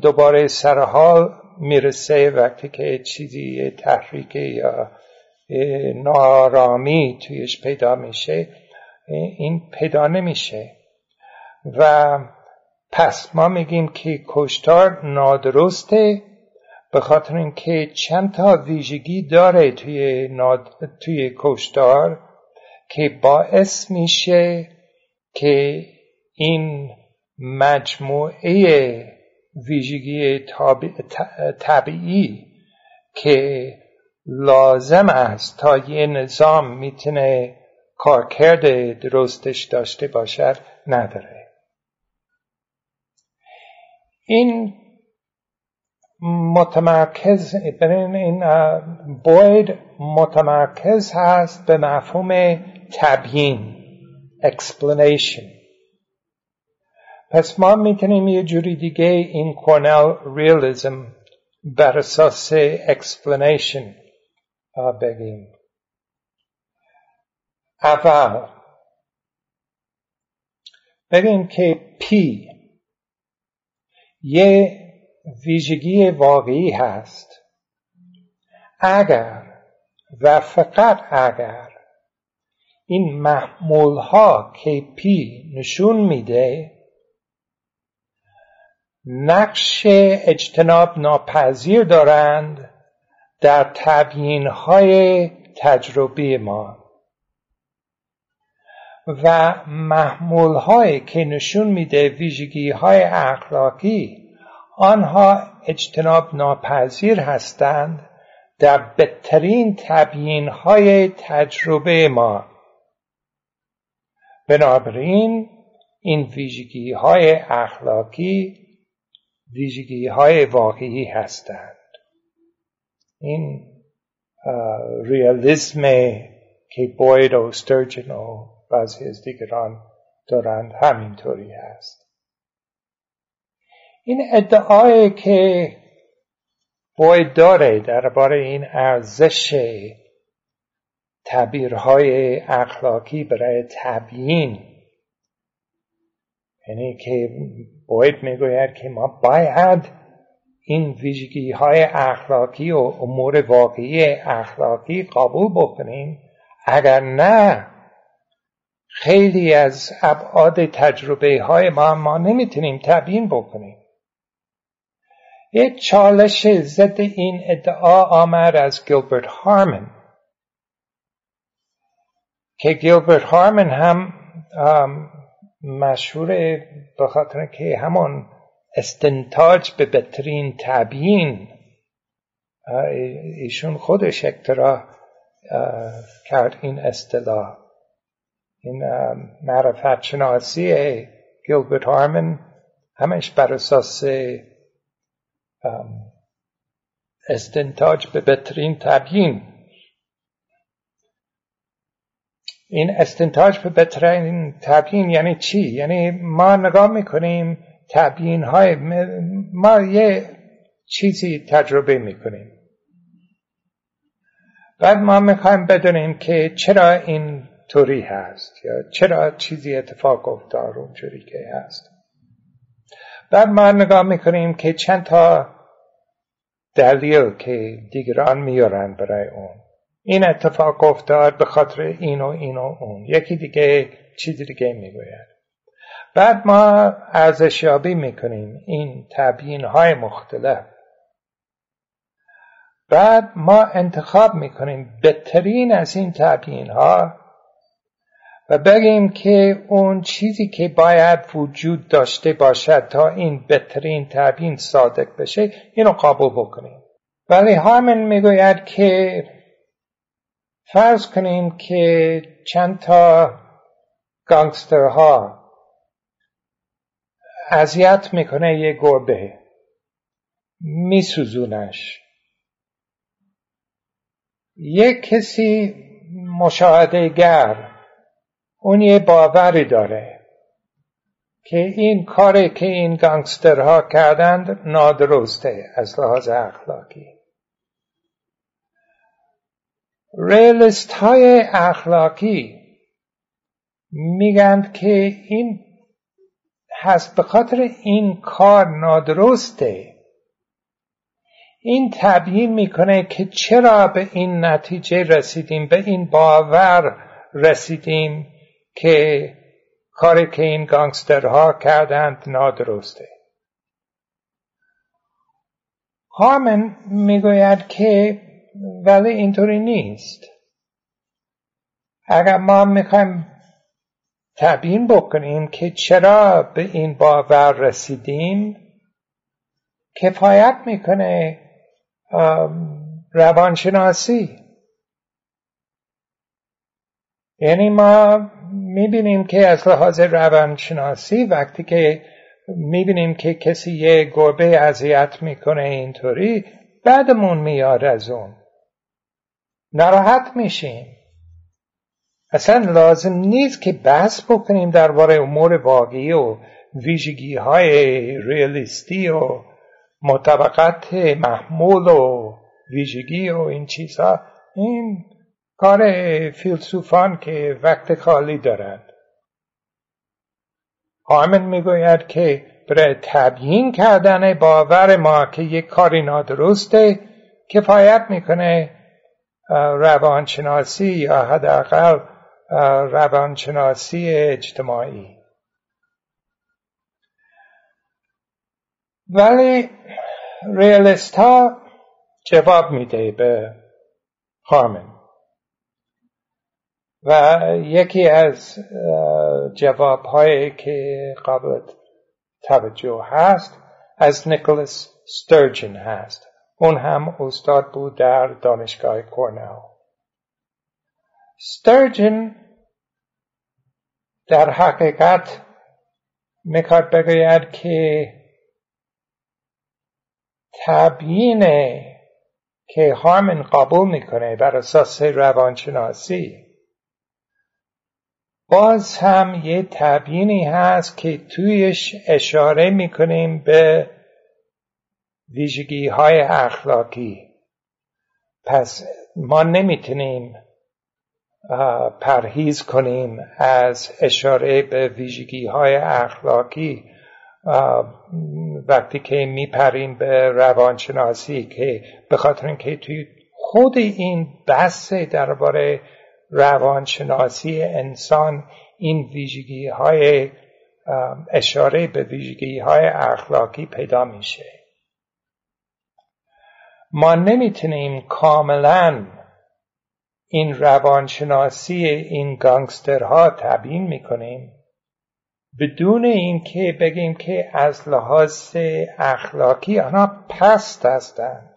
دوباره سرحال می‌رسه وقتی که چیزی تحریک یا نارامی تویش پیدا میشه این پیدا نمیشه. و پس ما میگیم که کشتار نادرسته به خاطر اینکه چند تا ویژگی داره توی, ناد... توی کشتار که باعث میشه که این مجموعه ویژگی طبیعی که لازم است تا یه نظام می‌تونه کارکرد درستش داشته باشد نداره. این متمرکز این باید متمرکز هست به مفهوم تبیین explanation. پس ما می‌تونیم یه جوری دیگه این کورنل ریالیزم بر اساس explanation بگیم. اول بگیم که پی یه ویژگی واقعی هست. اگر و فقط اگر این محمول ها که پی نشون میده نقش اجتناب ناپذیر دارند در تبیین های تجربی ما. و محمول های که نشون میده ویژگی های اخلاقی آنها اجتناب ناپذیر هستند در بهترین تبیین های تجربه ما. بنابراین این ویژگی های اخلاقی ویژگی های واقعی هستند. این ریالیزم که بوید و سترجن و بعضی از دیگران دارند همینطوری هست. این ادعای که بوید داره درباره این ارزش تعبیرهای اخلاقی برای تبیین یعنی که باید می‌گوید که ما باید این ویژگی های اخلاقی و امور واقعی اخلاقی قبول بکنیم. اگر نه خیلی از ابعاد تجربه های ما ما نمی‌تونیم تبیین بکنیم. یک چالش ضد این ادعا آمد از گیلبرت هارمن. که گیلبرت هارمن هم مشهور به خاطر که همون استنتاج به بهترین تبیین ایشون خودش اکترا کرد این اصطلاح. این معرفت شناسی گیلبرت هارمن همش بر اساس استنتاج به بهترین تبیین. این استنتاج به بهترین تبیین یعنی چی؟ یعنی ما نگاه می‌کنیم تبیین های ما یه چیزی تجربه می‌کنیم. بعد ما می‌خوایم بدونیم که چرا این طوری هست یا چرا چیزی اتفاق افتاد اونجوری که هست. بعد ما نگاه می‌کنیم که چند تا دلیل که دیگران میارن برای اون. این اتفاق افتاد به خاطر این و این و اون. یکی دیگه چیزی دیگه می‌گوید. بعد ما ارزشیابی می‌کنیم. این تبیین های مختلف. بعد ما انتخاب می‌کنیم بهترین از این تبیین ها و بگیم که اون چیزی که باید وجود داشته باشد تا این بهترین تبیین صادق بشه اینو قبول بکنیم. ولی هارمن می‌گوید که فرض کنیم که چند تا گانگسترها اذیت می‌کنه یه گربه میسوزونش. یک کسی مشاهده گر اون یه باوری داره که این کاری که این گانگسترها کردند نادرسته از لحاظ اخلاقی. ریلیست های اخلاقی میگند که این هست به خاطر این کار نادرسته. این تبیین می‌کنه که چرا به این نتیجه رسیدیم به این باور رسیدیم که کاری که این گانگسترها کردند نادرسته. هامن می‌گوید که ولی اینطوری نیست. اگر ما می‌خوایم تبیین بکنیم که چرا به این باور رسیدیم کفایت می‌کنه روانشناسی. یعنی ما می‌بینیم که از لحاظ روانشناسی وقتی که می‌بینیم که کسی یه گربه اذیت می‌کنه اینطوری بعدمون میاد از اون. ناراحت میشیم. اصلا لازم نیست که بحث بکنیم درباره امور واقعی و ویژگی های ریالیستی و مطابقت محمول و ویژگی و این چیزها. این کار فیلسوفان که وقت خالی دارند آمن می‌گوید که برای تبیین کردن باور ما که یک کاری نادرسته کفایت می‌کنه روانشناسی یا حداقل روانشناسی اجتماعی. ولی ریالیست ها جواب میده به هارمن و یکی از جواب هایی که قابل توجه هست از نیکولس سترجن هست. اون هم استاد بود در دانشگاه کورنل. سترجن در حقیقت می‌خواد بگوید که تبیین که هارمن قبول می‌کنه بر اساس روانشناسی باز هم یه تبیینی هست که تویش اشاره می‌کنیم به ویژگی های اخلاقی. پس ما نمی‌تونیم پرهیز کنیم از اشاره به ویژگی های اخلاقی وقتی که میپریم به روانشناسی که به خاطر اینکه توی خود این بحث درباره روانشناسی انسان این ویژگی های اشاره به ویژگی های اخلاقی پیدا میشه. ما نمی‌تونیم کاملا این روانشناسی این گانگسترها تبیین می‌کنیم. بدون اینکه بگیم که از لحاظ اخلاقی آنها پست هستند.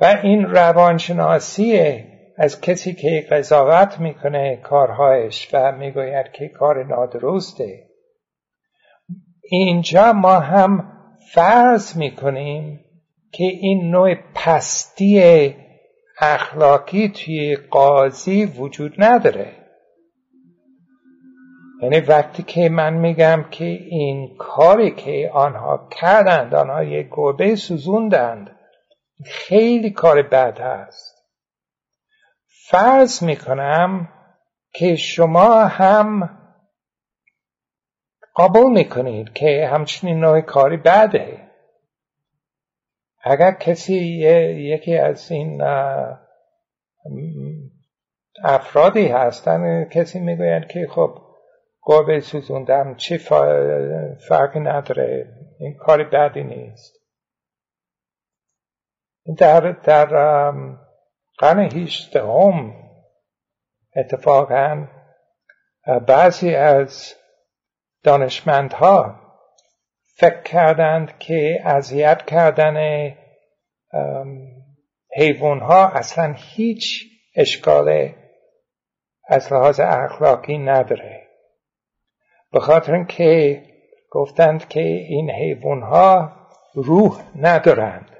و این روانشناسی از کسی که قضاوت می‌کنه کارهایش و می‌گوید که کار نادرسته. اینجا ما هم فرض می‌کنیم که این نوع پستی اخلاقی توی قاضی وجود نداره. یعنی وقتی که من میگم که این کاری که آنها کردند آنها یک گربه سوزوندند خیلی کار بد هست. فرض می‌کنم که شما هم قبول می‌کنید که همچنین نوع کاری بده. اگر کسی یکی از این افرادی هستن کسی می‌گوید که خب گربه سوزوندم چی فرقی نداره این کاری بدی نیست. در, در قرن هیشتهم اتفاقا بعضی از دانشمندها فکر کردند که اذیت کردن حیوان ها اصلا هیچ اشکال از لحاظ اخلاقی نداره. به خاطر اینکه گفتند که این حیوان ها روح ندارند.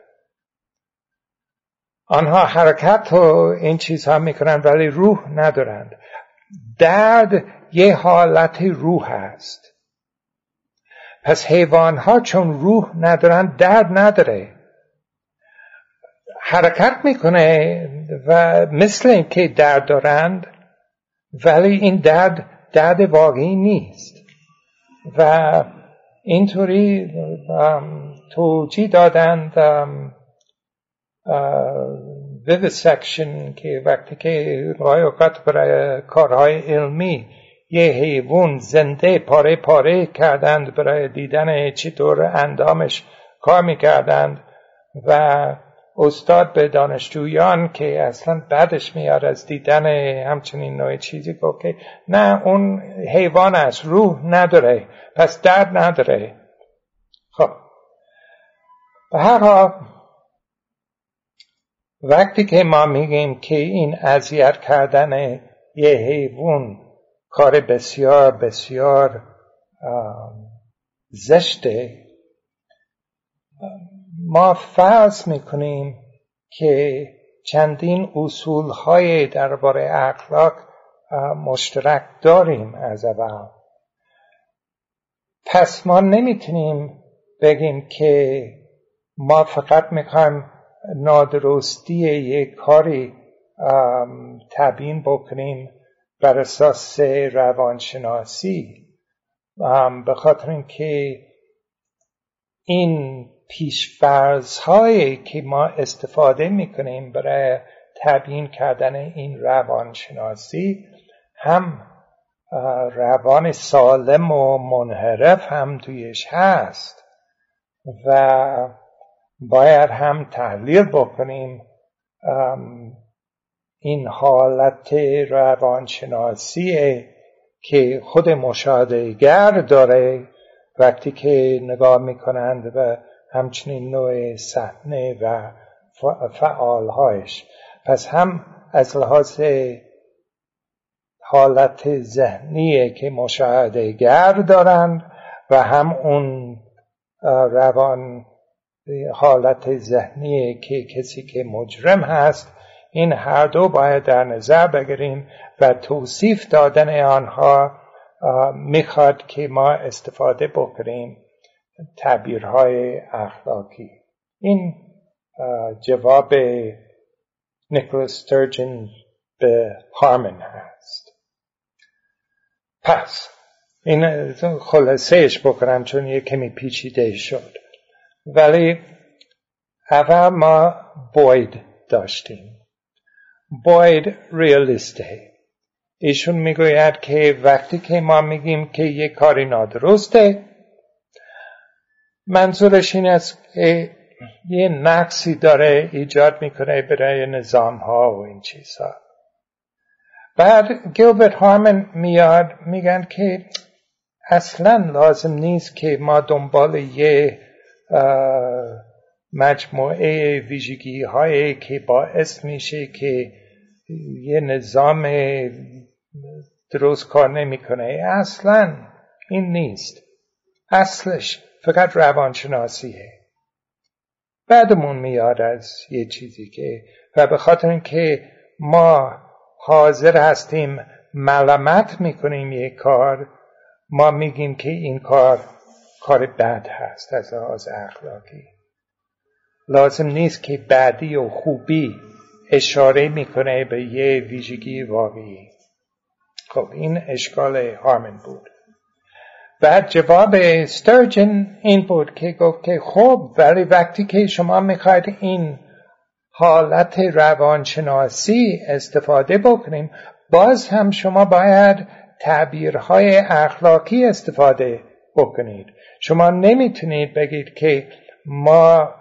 آنها حرکت و این چیزها می‌کنند ولی روح ندارند. درد یه حالت روح است. پس حیوان ها چون روح ندارند درد نداره. حرکت می‌کنه و مثل اینکه درد دارند ولی این درد درد واقعی نیست. و اینطوری توجیه دادند vivisection که وقتی که گاهی اوقات برای کارهای علمی یه حیوان زنده پاره پاره کردند برای دیدن چطور اندامش کار می‌کردند و استاد به دانشجویان که اصلا بعدش میاد از دیدن همچنین نوع چیزی گفت که نه اون حیوان است روح نداره پس درد نداره. خب به هر حال وقتی که ما میگیم که این اذیت کردن یه حیوان کار بسیار بسیار زشته. ما فرض می‌کنیم که چندین اصول های درباره اخلاق مشترک داریم از اول. پس ما نمی‌تونیم بگیم که ما فقط می‌خوایم نادرستی یک کاری تبیین بکنیم. بر اساس روانشناسی به خاطر اینکه این پیشفرض هایی که ما استفاده می‌کنیم برای تبیین کردن این روانشناسی هم روان سالم و منحرف هم تویش هست و باید هم تحلیل بکنیم این حالت روانشناسی که خود مشاهدهگر داره وقتی که نگاه می‌کنند و همچنین نوع صحنه و فعالهایش. پس هم از لحاظ حالت ذهنی که مشاهدهگر دارند و هم اون روان حالت ذهنی که کسی که مجرم هست این هر دو باید در نظر بگیریم و توصیف دادن آنها می‌خواد که ما استفاده بکنیم تعبیرهای اخلاقی. این جواب نیکولاس سترجن به هارمن هست. پس این خلاصهش بکنم چون یه کمی پیچیده شد. ولی اول ما باید داشتیم. باید ریالیسته ایشون می‌گوید که وقتی که ما میگیم که یه کاری نادرسته منظورش این است که یه نقصی داره ایجاد می‌کنه برای نظام ها و این چیزها. بعد گیلبرت هارمن میاد میگن که اصلا لازم نیست که ما دنبال یه مجموعه ویژگی هایی که باعث میشه که یه نظام درست کار نمی‌کنه. اصلا این نیست. اصلش فقط روانشناسیه. بعدمون میاد از یه چیزی که و به خاطر اینکه ما حاضر هستیم ملامت می‌کنیم یک کار ما میگیم که این کار کار بد هست از لحاظ اخلاقی. لازم نیست که بعدی و خوبی اشاره می‌کنه به یه ویژگی واقعی. خب این اشکال هارمن بود. بعد جواب استرجن این بود که گفت که خب ولی وقتی که شما می‌خواید این حالت روانشناسی استفاده بکنیم باز هم شما باید تعبیرهای اخلاقی استفاده بکنید. شما نمی‌تونید بگید که ما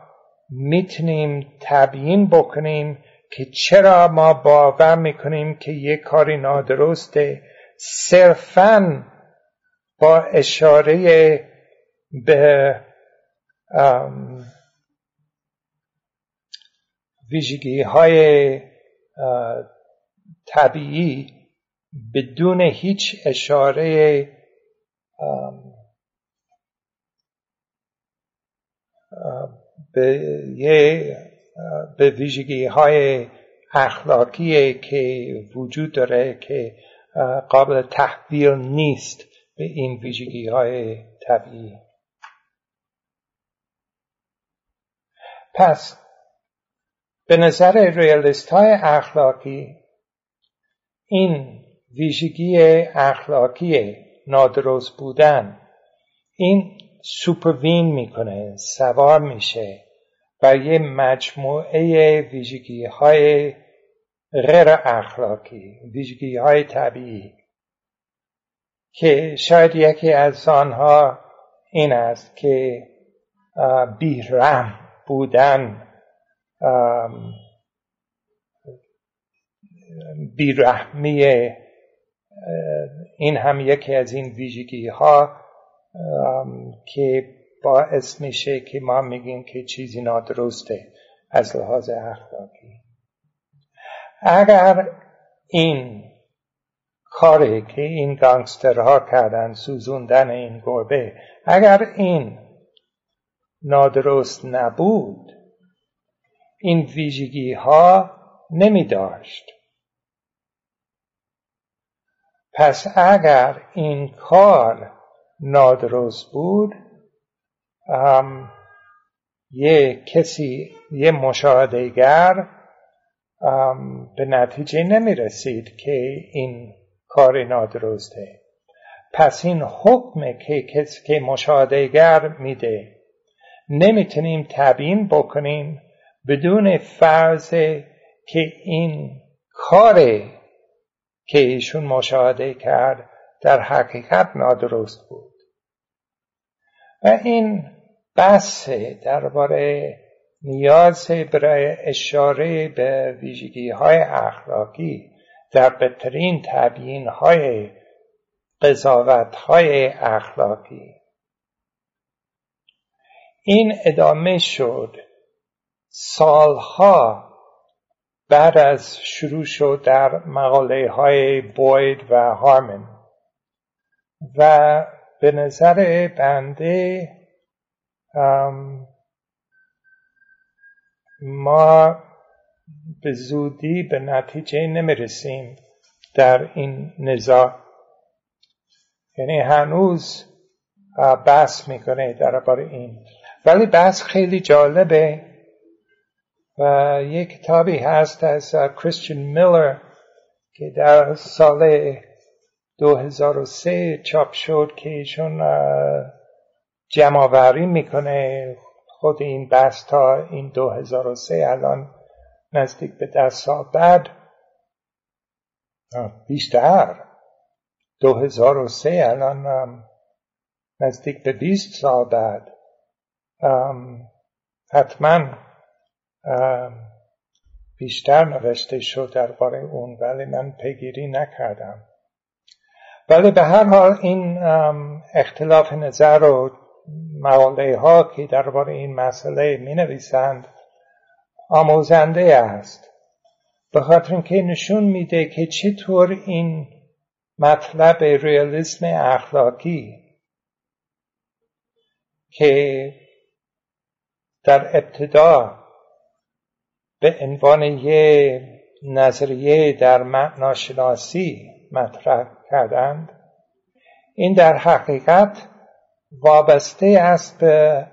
می‌تونیم تبیین بکنیم که چرا ما باور می‌کنیم که یک کاری نادرسته؟ صرفا با اشاره به ویژگی های طبیعی بدون هیچ اشاره به به ویژگی های اخلاقی که وجود داره که قابل تحویل نیست به این ویژگی های طبیعی. پس به نظر ریالیست های اخلاقی این ویژگی اخلاقی نادرست بودن این سوپروین می‌کنه سوار میشه. بر یه مجموعه ویژگی های غیر اخلاقی ویژگی های طبیعی که شاید یکی از آنها این است که بیرم بودن بیرحمی این هم یکی از این ویژگی ها که باعث میشه که ما میگیم که چیزی نادرسته از لحاظ اخلاقی. اگر این کاری که این گانگسترها کردن سوزوندن این گربه اگر این نادرست نبود این ویژگی ها نمی داشت پس اگر این کار نادرست بود یه کسی یه مشاهدهگر به نتیجه نمی رسید که این کار نادرسته. پس این حکم که کسی که مشاهدهگر میده نمی‌تونیم تبیین بکنیم بدون فرض که این کار که ایشون مشاهده کرد در حقیقت نادرست بود. و این بحث درباره نیاز برای اشاره به ویژگی های اخلاقی در بهترین تبیین های قضاوت های اخلاقی. این ادامه شد. سالها بعد از شروع شد در مقاله های بوید و هارمن و به نظر بنده ما به زودی به نتیجه نمی‌رسیم در این نزاع. یعنی هنوز بحث می‌کنه درباره این. ولی بحث خیلی جالبه و یک کتابی هست از کریستیان میلر که در سال 2003 چاپ شد که ایشون جمعوری می‌کنه. خود این بحث تا این 2003 الان نزدیک به ده سال بعد. بیشتر. 2003 الان نزدیک به 20 سال بعد. حتما بیشتر نوشته شد درباره اون ولی من پیگیری نکردم. ولی به هر حال این اختلاف نظر و مقاله ها که درباره این مسئله می نویسند آموزنده است. به خاطر اینکه نشون میده که چطور این مطلب ریالیسم اخلاقی که در ابتدا به عنوان یه نظریه در معناشناسی مطرح کردند این در حقیقت وابسته است به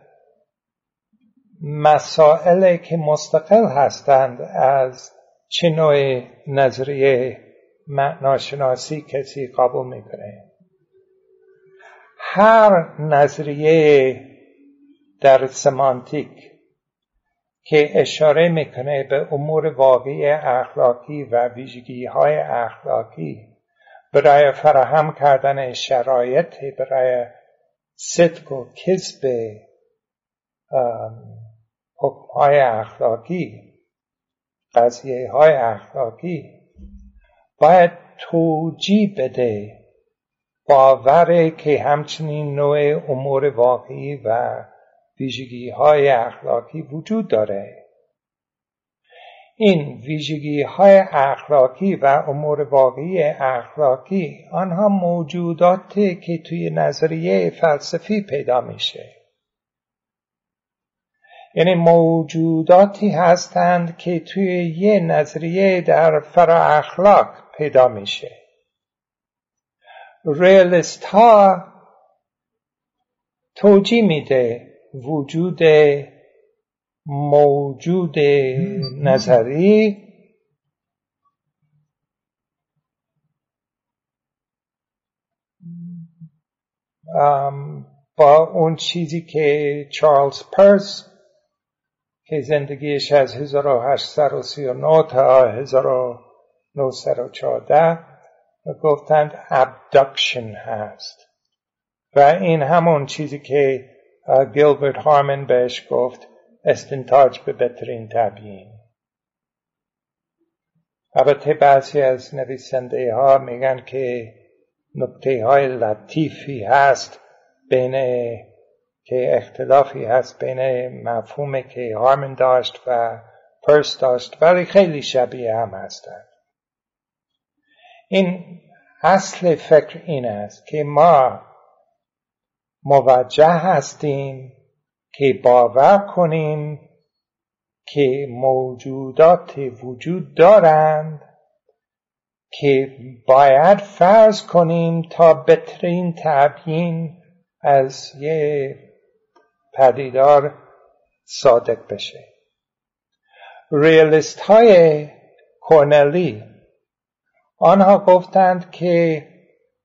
مسائل که مستقل هستند از چه نوع نظریه معناشناسی کسی قبول می‌کنه هر نظریه در سمانتیک که اشاره می‌کنه به امور واقعی اخلاقی و ویژگی های اخلاقی برای فراهم کردن شرایط برای صدق و کسب حکم های اخلاقی قضیه های اخلاقی باید توجیه بده. باوره که همچنین نوع امور واقعی و ویژگی های اخلاقی وجود داره. این ویژگی های اخلاقی و امور واقعی اخلاقی آنها موجوداتی که توی نظریه فلسفی پیدا میشه. یعنی موجوداتی هستند که توی یه نظریه در فرا اخلاق پیدا میشه. ریالیست ها توجیه میده وجود موجود نظری با اون چیزی که چارلز پرس که زندگیش از 1839 تا 1914 گفتند ابدکشن هست. و این همون چیزی که گیلبرت هارمن بهش گفت. استنتاج به بهترین تبیین البته بعضی از نویسنده ها میگن که نکته های لطیفی هست بین که اختلافی هست بین مفهومی که هارمن داشت و پرس داشت ولی خیلی شبیه هم هستند. این اصل فکر این است که ما موجه هستیم که باور کنیم که موجودات وجود دارند که باید فرض کنیم تا بهترین تبیین از یه پدیدار صادق بشه. ریالیست های کورنلی آنها گفتند که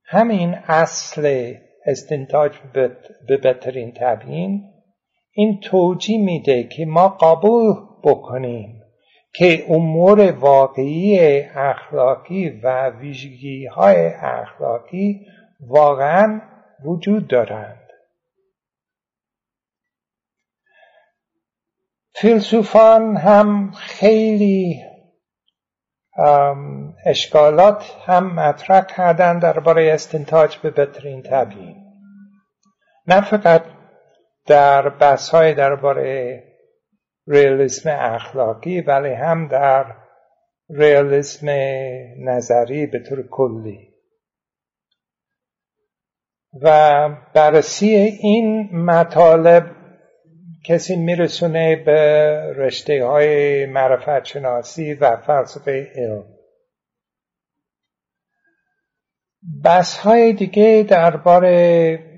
همین اصل استنتاج به بهترین تبیین این توجیه میده که ما قبول بکنیم که امور واقعی اخلاقی و ویژگی های اخلاقی واقعا وجود دارند. فیلسوفان هم خیلی اشکالات هم مطرح کردن درباره استنتاج به بهترین تبیین. نه فقط در بحث های درباره ریالیسم اخلاقی ولی هم در ریالیسم نظری به طور کلی. و بررسی این مطالب کسی میرسونه به رشته های معرفت شناسی و فلسفه علم. بحث های دیگه درباره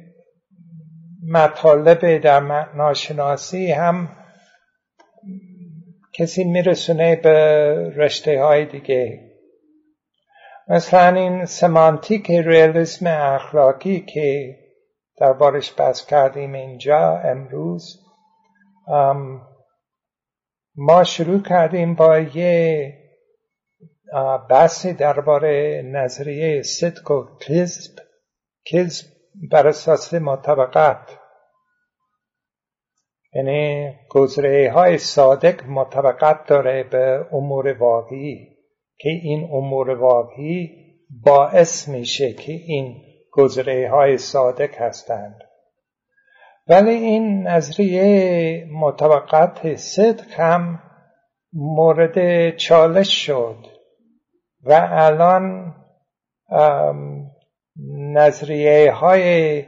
مطالب در ناشناسی هم کسی میرسونه به رشته های دیگه. مثلا این سمانتیک ریالیسم اخلاقی که دربارش بحث کردیم اینجا امروز ما شروع کردیم با یه بحثی درباره نظریه صدق و کذب کذب بر اساس مطابقت یعنی گزره های صادق مطابقت داره به امور واقعی که این امور واقعی باعث میشه که این گزره های صادق هستند. ولی این نظریه مطابقت صدق هم مورد چالش شد و الان نظریه های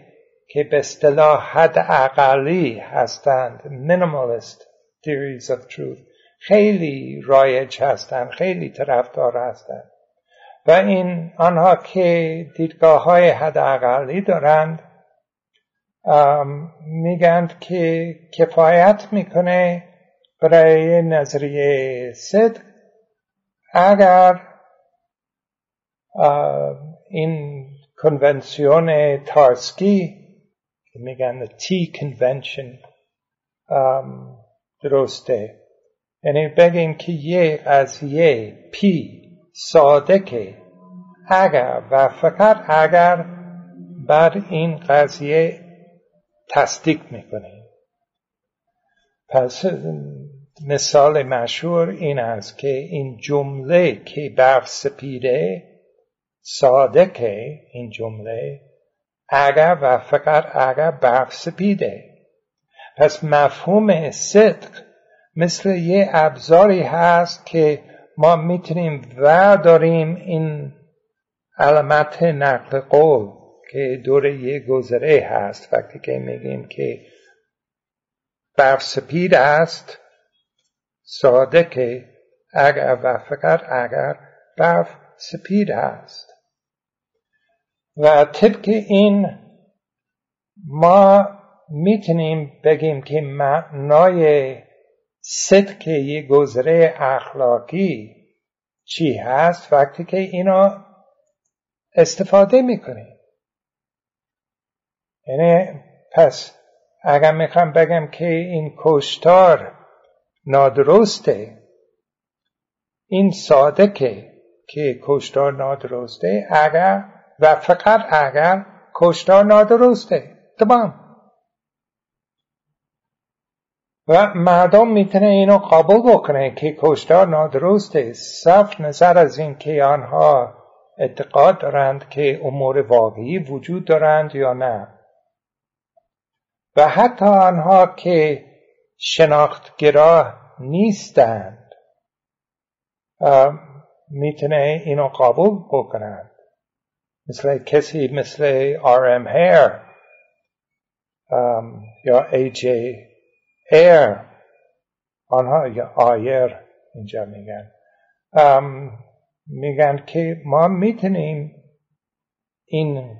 که به اصطلاح حد اقلی هستند minimalist theories of truth خیلی رایج هستند خیلی طرفدار هستند. و این آنها که دیدگاه های حد اقلی دارند میگند که کفایت می‌کنه برای نظریه صدق اگر این کنونسیون تارسکی میگن تی کنونشن درسته یعنی بگیم که یه قضیه پی ساده که اگر و فقط اگر بر این قضیه تصدیق می‌کنیم پس مثال مشهور این است که این جمله که برف سپیده ساده که این جمله. اگر و فقط اگر برف سپیده پس مفهوم صدق مثل یه ابزاری هست که ما می‌تونیم ورداریم این علامت نقل قول که دور یه گذره هست. وقتی که میگیم که برف سپید است ساده که اگر و فقط اگر برف سپید است و طبق این ما می‌تونیم بگیم که معنای صدق یه گذره اخلاقی چی هست؟ وقتی که اینا استفاده می‌کنیم. یعنی پس اگر می‌خوام بگم که این کشتار نادرسته این ساده که که کشتار نادرسته اگر و فقط اگر کشتار نادرسته. تمام. و مردم می‌تونه اینو قبول بکنه که کشتار نادرسته. صرف نظر از اینکه آنها اعتقاد دارند که امور واقعی وجود دارند یا نه. و حتی آنها که شناختگرا نیستند می‌تونه اینو قبول بکنند. مثل کسی مثل آر ام هیر یا ای جی ایر آنها یا آیر اینجا میگن میگن که ما می‌تونیم این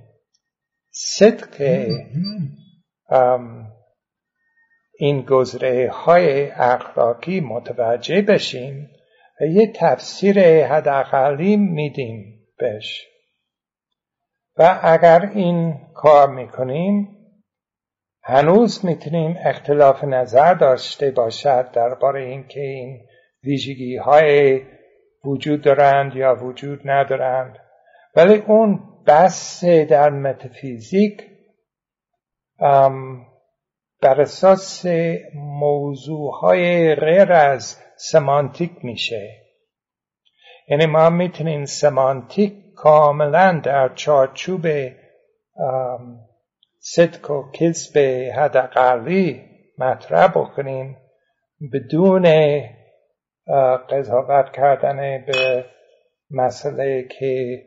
صدق این گذره های اخلاقی متوجه بشیم و یه تفسیر حداقلی میدیم بهش و اگر این کار می‌کنیم هنوز می‌تونیم اختلاف نظر داشته باشد درباره اینکه این ویژگی های وجود دارند یا وجود ندارند. ولی اون بس در متافیزیک بر اساس موضوع های غیر از سمانتیک میشه. یعنی ما می‌تونیم سمانتیک کاملا در چارچوب صدق و کذب حداقلی مطرح بکنیم. بدون قضاوت کردن به مسئله که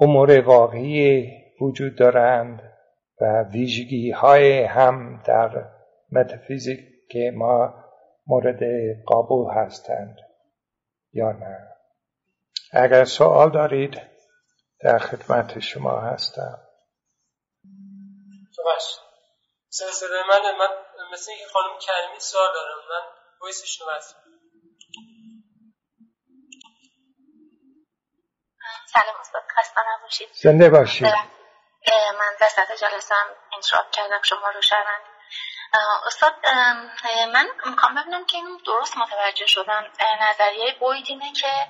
امور واقعی وجود دارند و ویژگی های هم در متافیزیک که ما مورد قبول هستند یا نه. اگر سوال دارید در خدمت شما هستم. باش. سلسله من من مثل اینکه خانم کریمی سوال دارم من ویسش رو سلام استاد. خسته نباشید. زنده باشید. من وسط جلسم انتراب کردم. شما رو شوند استاد من می‌خوام ببینم که این درست متوجه شدم. نظریه بوید اینه که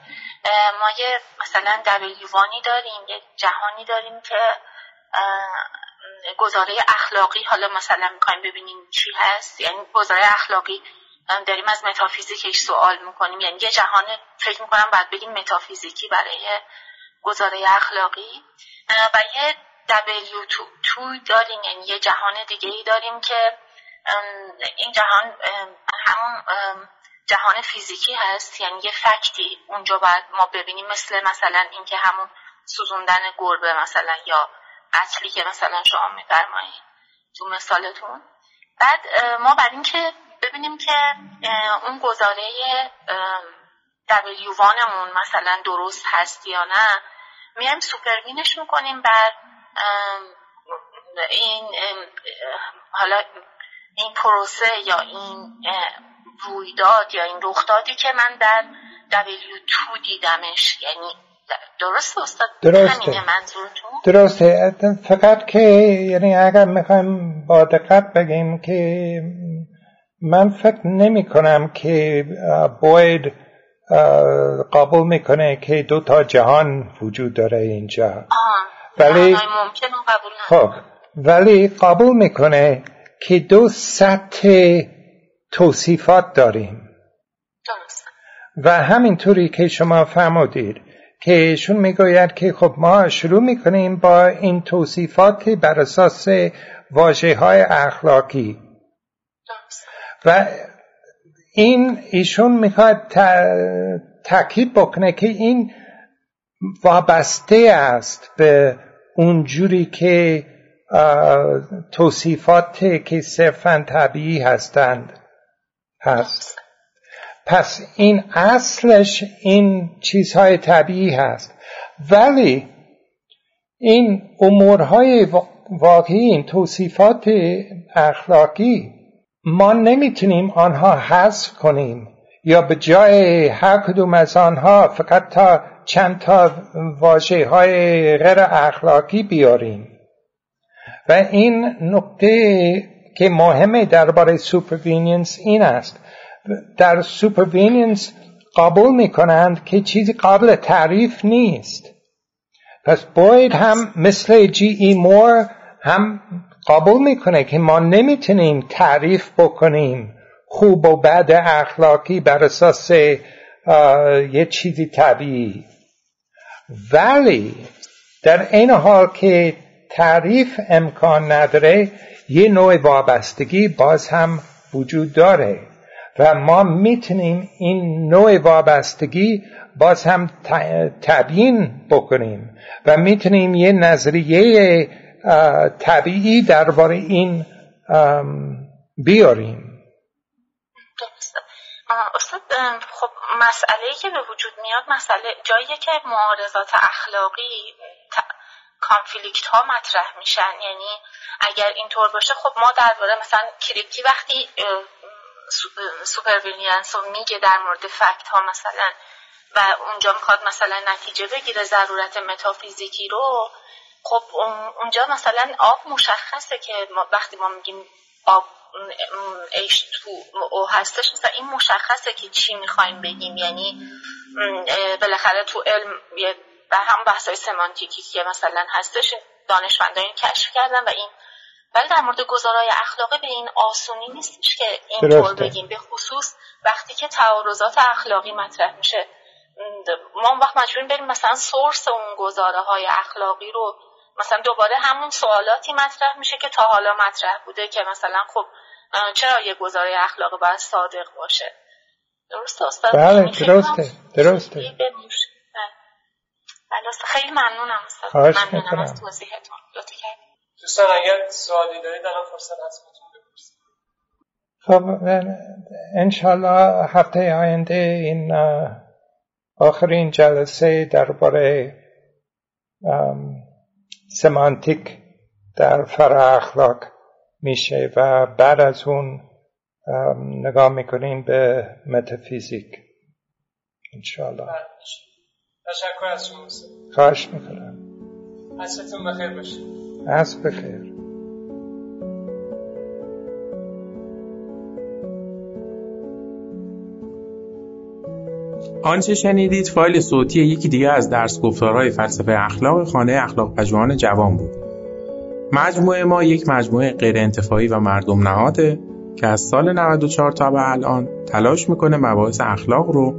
ما یه مثلا دبلیوانی داریم یه جهانی داریم که گزاره اخلاقی حالا مثلا می‌خوایم ببینیم چی هست. یعنی گزاره اخلاقی داریم از متافیزیکش سوال می‌کنیم. یعنی یه جهان فکر می‌کنم باید بگیم متافیزیکی برای گزاره اخلاقی. و یه تو داریم. یعنی یه جهان دیگه ای داریم که این جهان همون جهان فیزیکی هست یعنی یه فکتی اونجا باید ما ببینیم مثل مثلا اینکه همون سوزوندن گربه مثلا یا قتلی که مثلا شما میفرمایید. تو مثالتون. بعد ما بعد اینکه ببینیم که اون گزاره دبلیوانمون مثلا درست هست یا نه میایم سوپروینش می‌کنیم بعد این حالا این پروسه یا این رویداد یا این رخدادی که من در W2 دیدمش یعنی درسته استاد؟ درسته. درسته. فقط که یعنی اگر می‌خوایم با دقت بگیم که من فکر نمی کنم که باید قبول می‌کنه که دو تا جهان وجود داره اینجا. ولی خب ولی قبول می‌کنه که دو سطح توصیفات داریم. و همینطوری که شما فرمودید که ایشون می‌گوید که خب ما شروع می‌کنیم با این توصیفات بر اساس واجه های اخلاقی و این ایشون می‌خواد تاکید بکنه که این وابسته است به اونجوری که توصیفات که صرفا طبیعی هستند. هست پس این اصلش این چیزهای طبیعی هست. ولی این امورهای واقعی این توصیفات اخلاقی ما نمی‌تونیم آنها حذف کنیم. یا به جای هر کدوم از آنها فقط تا چند تا واژه های غیر اخلاقی بیاریم. و این نکته که مهمه درباره supervenience این است. در supervenience قبول می کنند که چیزی قابل تعریف نیست. پس باید هم مثل جی ای مور هم قبول می‌کنه که ما نمی‌تونیم تعریف بکنیم خوب و بد اخلاقی بر اساس یه چیزی طبیعی. ولی در این حال که تعریف امکان نداره یه نوع وابستگی باز هم وجود داره و ما می‌تونیم این نوع وابستگی باز هم تبیین بکنیم و می‌تونیم یه نظریه طبیعی درباره این بیاریم. استاد خب مسئله که به وجود میاد مسئله جایی که معارضات اخلاقی conflict ها مطرح میشن. یعنی اگر اینطور باشه خب ما درباره مثلا کریپکی وقتی supervenience رو میگه در مورد fact ها مثلا و اونجا می‌خواد مثلا نتیجه بگیره ضرورت متافیزیکی رو خب اونجا مثلا آب مشخصه که وقتی ما میگیم آب H2O هستش مثلا این مشخصه که چی می‌خوایم بگیم. یعنی بالاخره تو علم و هم بحثای سمانتیکی که مثلا هستش دانشمندان کشف کردن و این. ولی در مورد گزارای اخلاقی به این آسونی نیستش که اینطور بگیم. به خصوص وقتی که تعارضات اخلاقی مطرح میشه. ما وقت مجبوریم بریم مثلا سورس اون گزاره های اخلاقی رو. مثلا دوباره همون سوالاتی مطرح میشه که تا حالا مطرح بوده که مثلا خب چرا یه گزاره اخلاقی باید صادق باشه؟ درسته استاد؟ بله درسته درسته. خیلی ممنونم استاد. ممنونم از توضیحتون. لطفا. دوستان اگر سوالی دارید الان فرصت هست خب انشالله هفته آینده این آخرین جلسه درباره سمانتیک در فرا اخلاق میشه و بعد از اون نگاه می‌کنیم به متافیزیک. انشالله بله، تشکر از شما خواهش می‌کنم. عصرتون بخیر عصر بخیر. آنچه شنیدید فایل صوتی یکی دیگه از درس گفتارهای فلسفه اخلاق خانه اخلاق پژوهان جوان بود. مجموعه ما یک مجموعه غیر انتفاعی و مردم نهاده که از سال 94 تا به الان تلاش می‌کنه مباحث اخلاق رو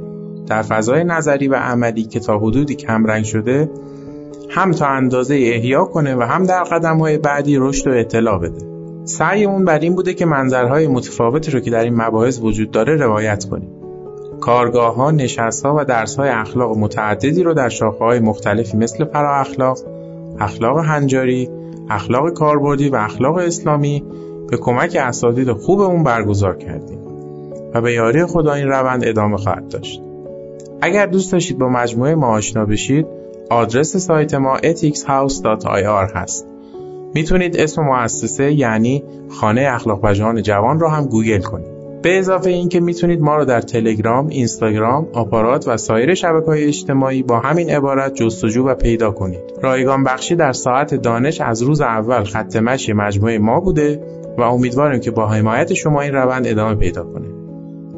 در فضای نظری و عملی که تا حدودی کمرنگ شده هم تا اندازه احیا کنه و هم در قدم های بعدی رشد و اطلاع بده. سعی اون بر این بوده که منظرهای متفاوتی رو که در این مباحث وجود داره روایت کنیم. کارگاه ها، نشست ها و درس های اخلاق متعددی رو در شاخه های مختلفی مثل فرا اخلاق، اخلاق هنجاری، اخلاق کاربردی و اخلاق اسلامی به کمک اساتید خوب اون برگزار کردیم و به یاری خدا این روند ادامه خواهد داشت. اگر دوست داشتید با مجموعه ما آشنا بشید، آدرس سایت ما ethicshouse.ir هست. می‌تونید اسم مؤسسه یعنی خانه اخلاق پژوهان جوان را هم گوگل کنید. به اضافه اینکه می‌تونید ما رو در تلگرام، اینستاگرام، آپارات و سایر شبکه های اجتماعی با همین عبارت جستجو و پیدا کنید. رایگان بخشی در ساعت دانش از روز اول خط مشی مجموعه ما بوده و امیدواریم که با حمایت شما این روند ادامه پیدا کنه.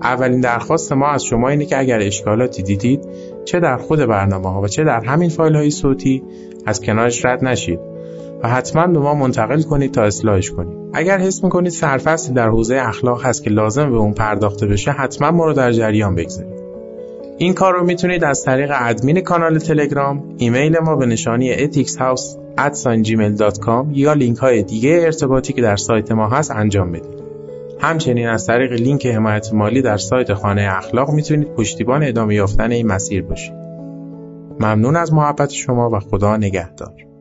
اولین درخواست ما از شما اینه که اگر اشکالاتی دیدید چه در خود برنامه ها و چه در همین فایل های صوتی از کنارش رد نشید و حتما به ما منتقل کنید تا اصلاحش کنید. اگر حس می‌کنید سرفصلی در حوزه اخلاق هست که لازم به اون پرداخته بشه حتما ما رو در جریان بگذارید. این کار رو می‌تونید از طریق ادمین کانال تلگرام ایمیل ما به نشانی ethicshouse@gmail.com یا لینک های دیگه ارتباطی که در سایت ما هست انجام بدید. همچنین از طریق لینک حمایت مالی در سایت خانه اخلاق می‌تونید پشتیبان ادامه یافتن این مسیر باشید. ممنون از محبت شما و خدا نگهدار.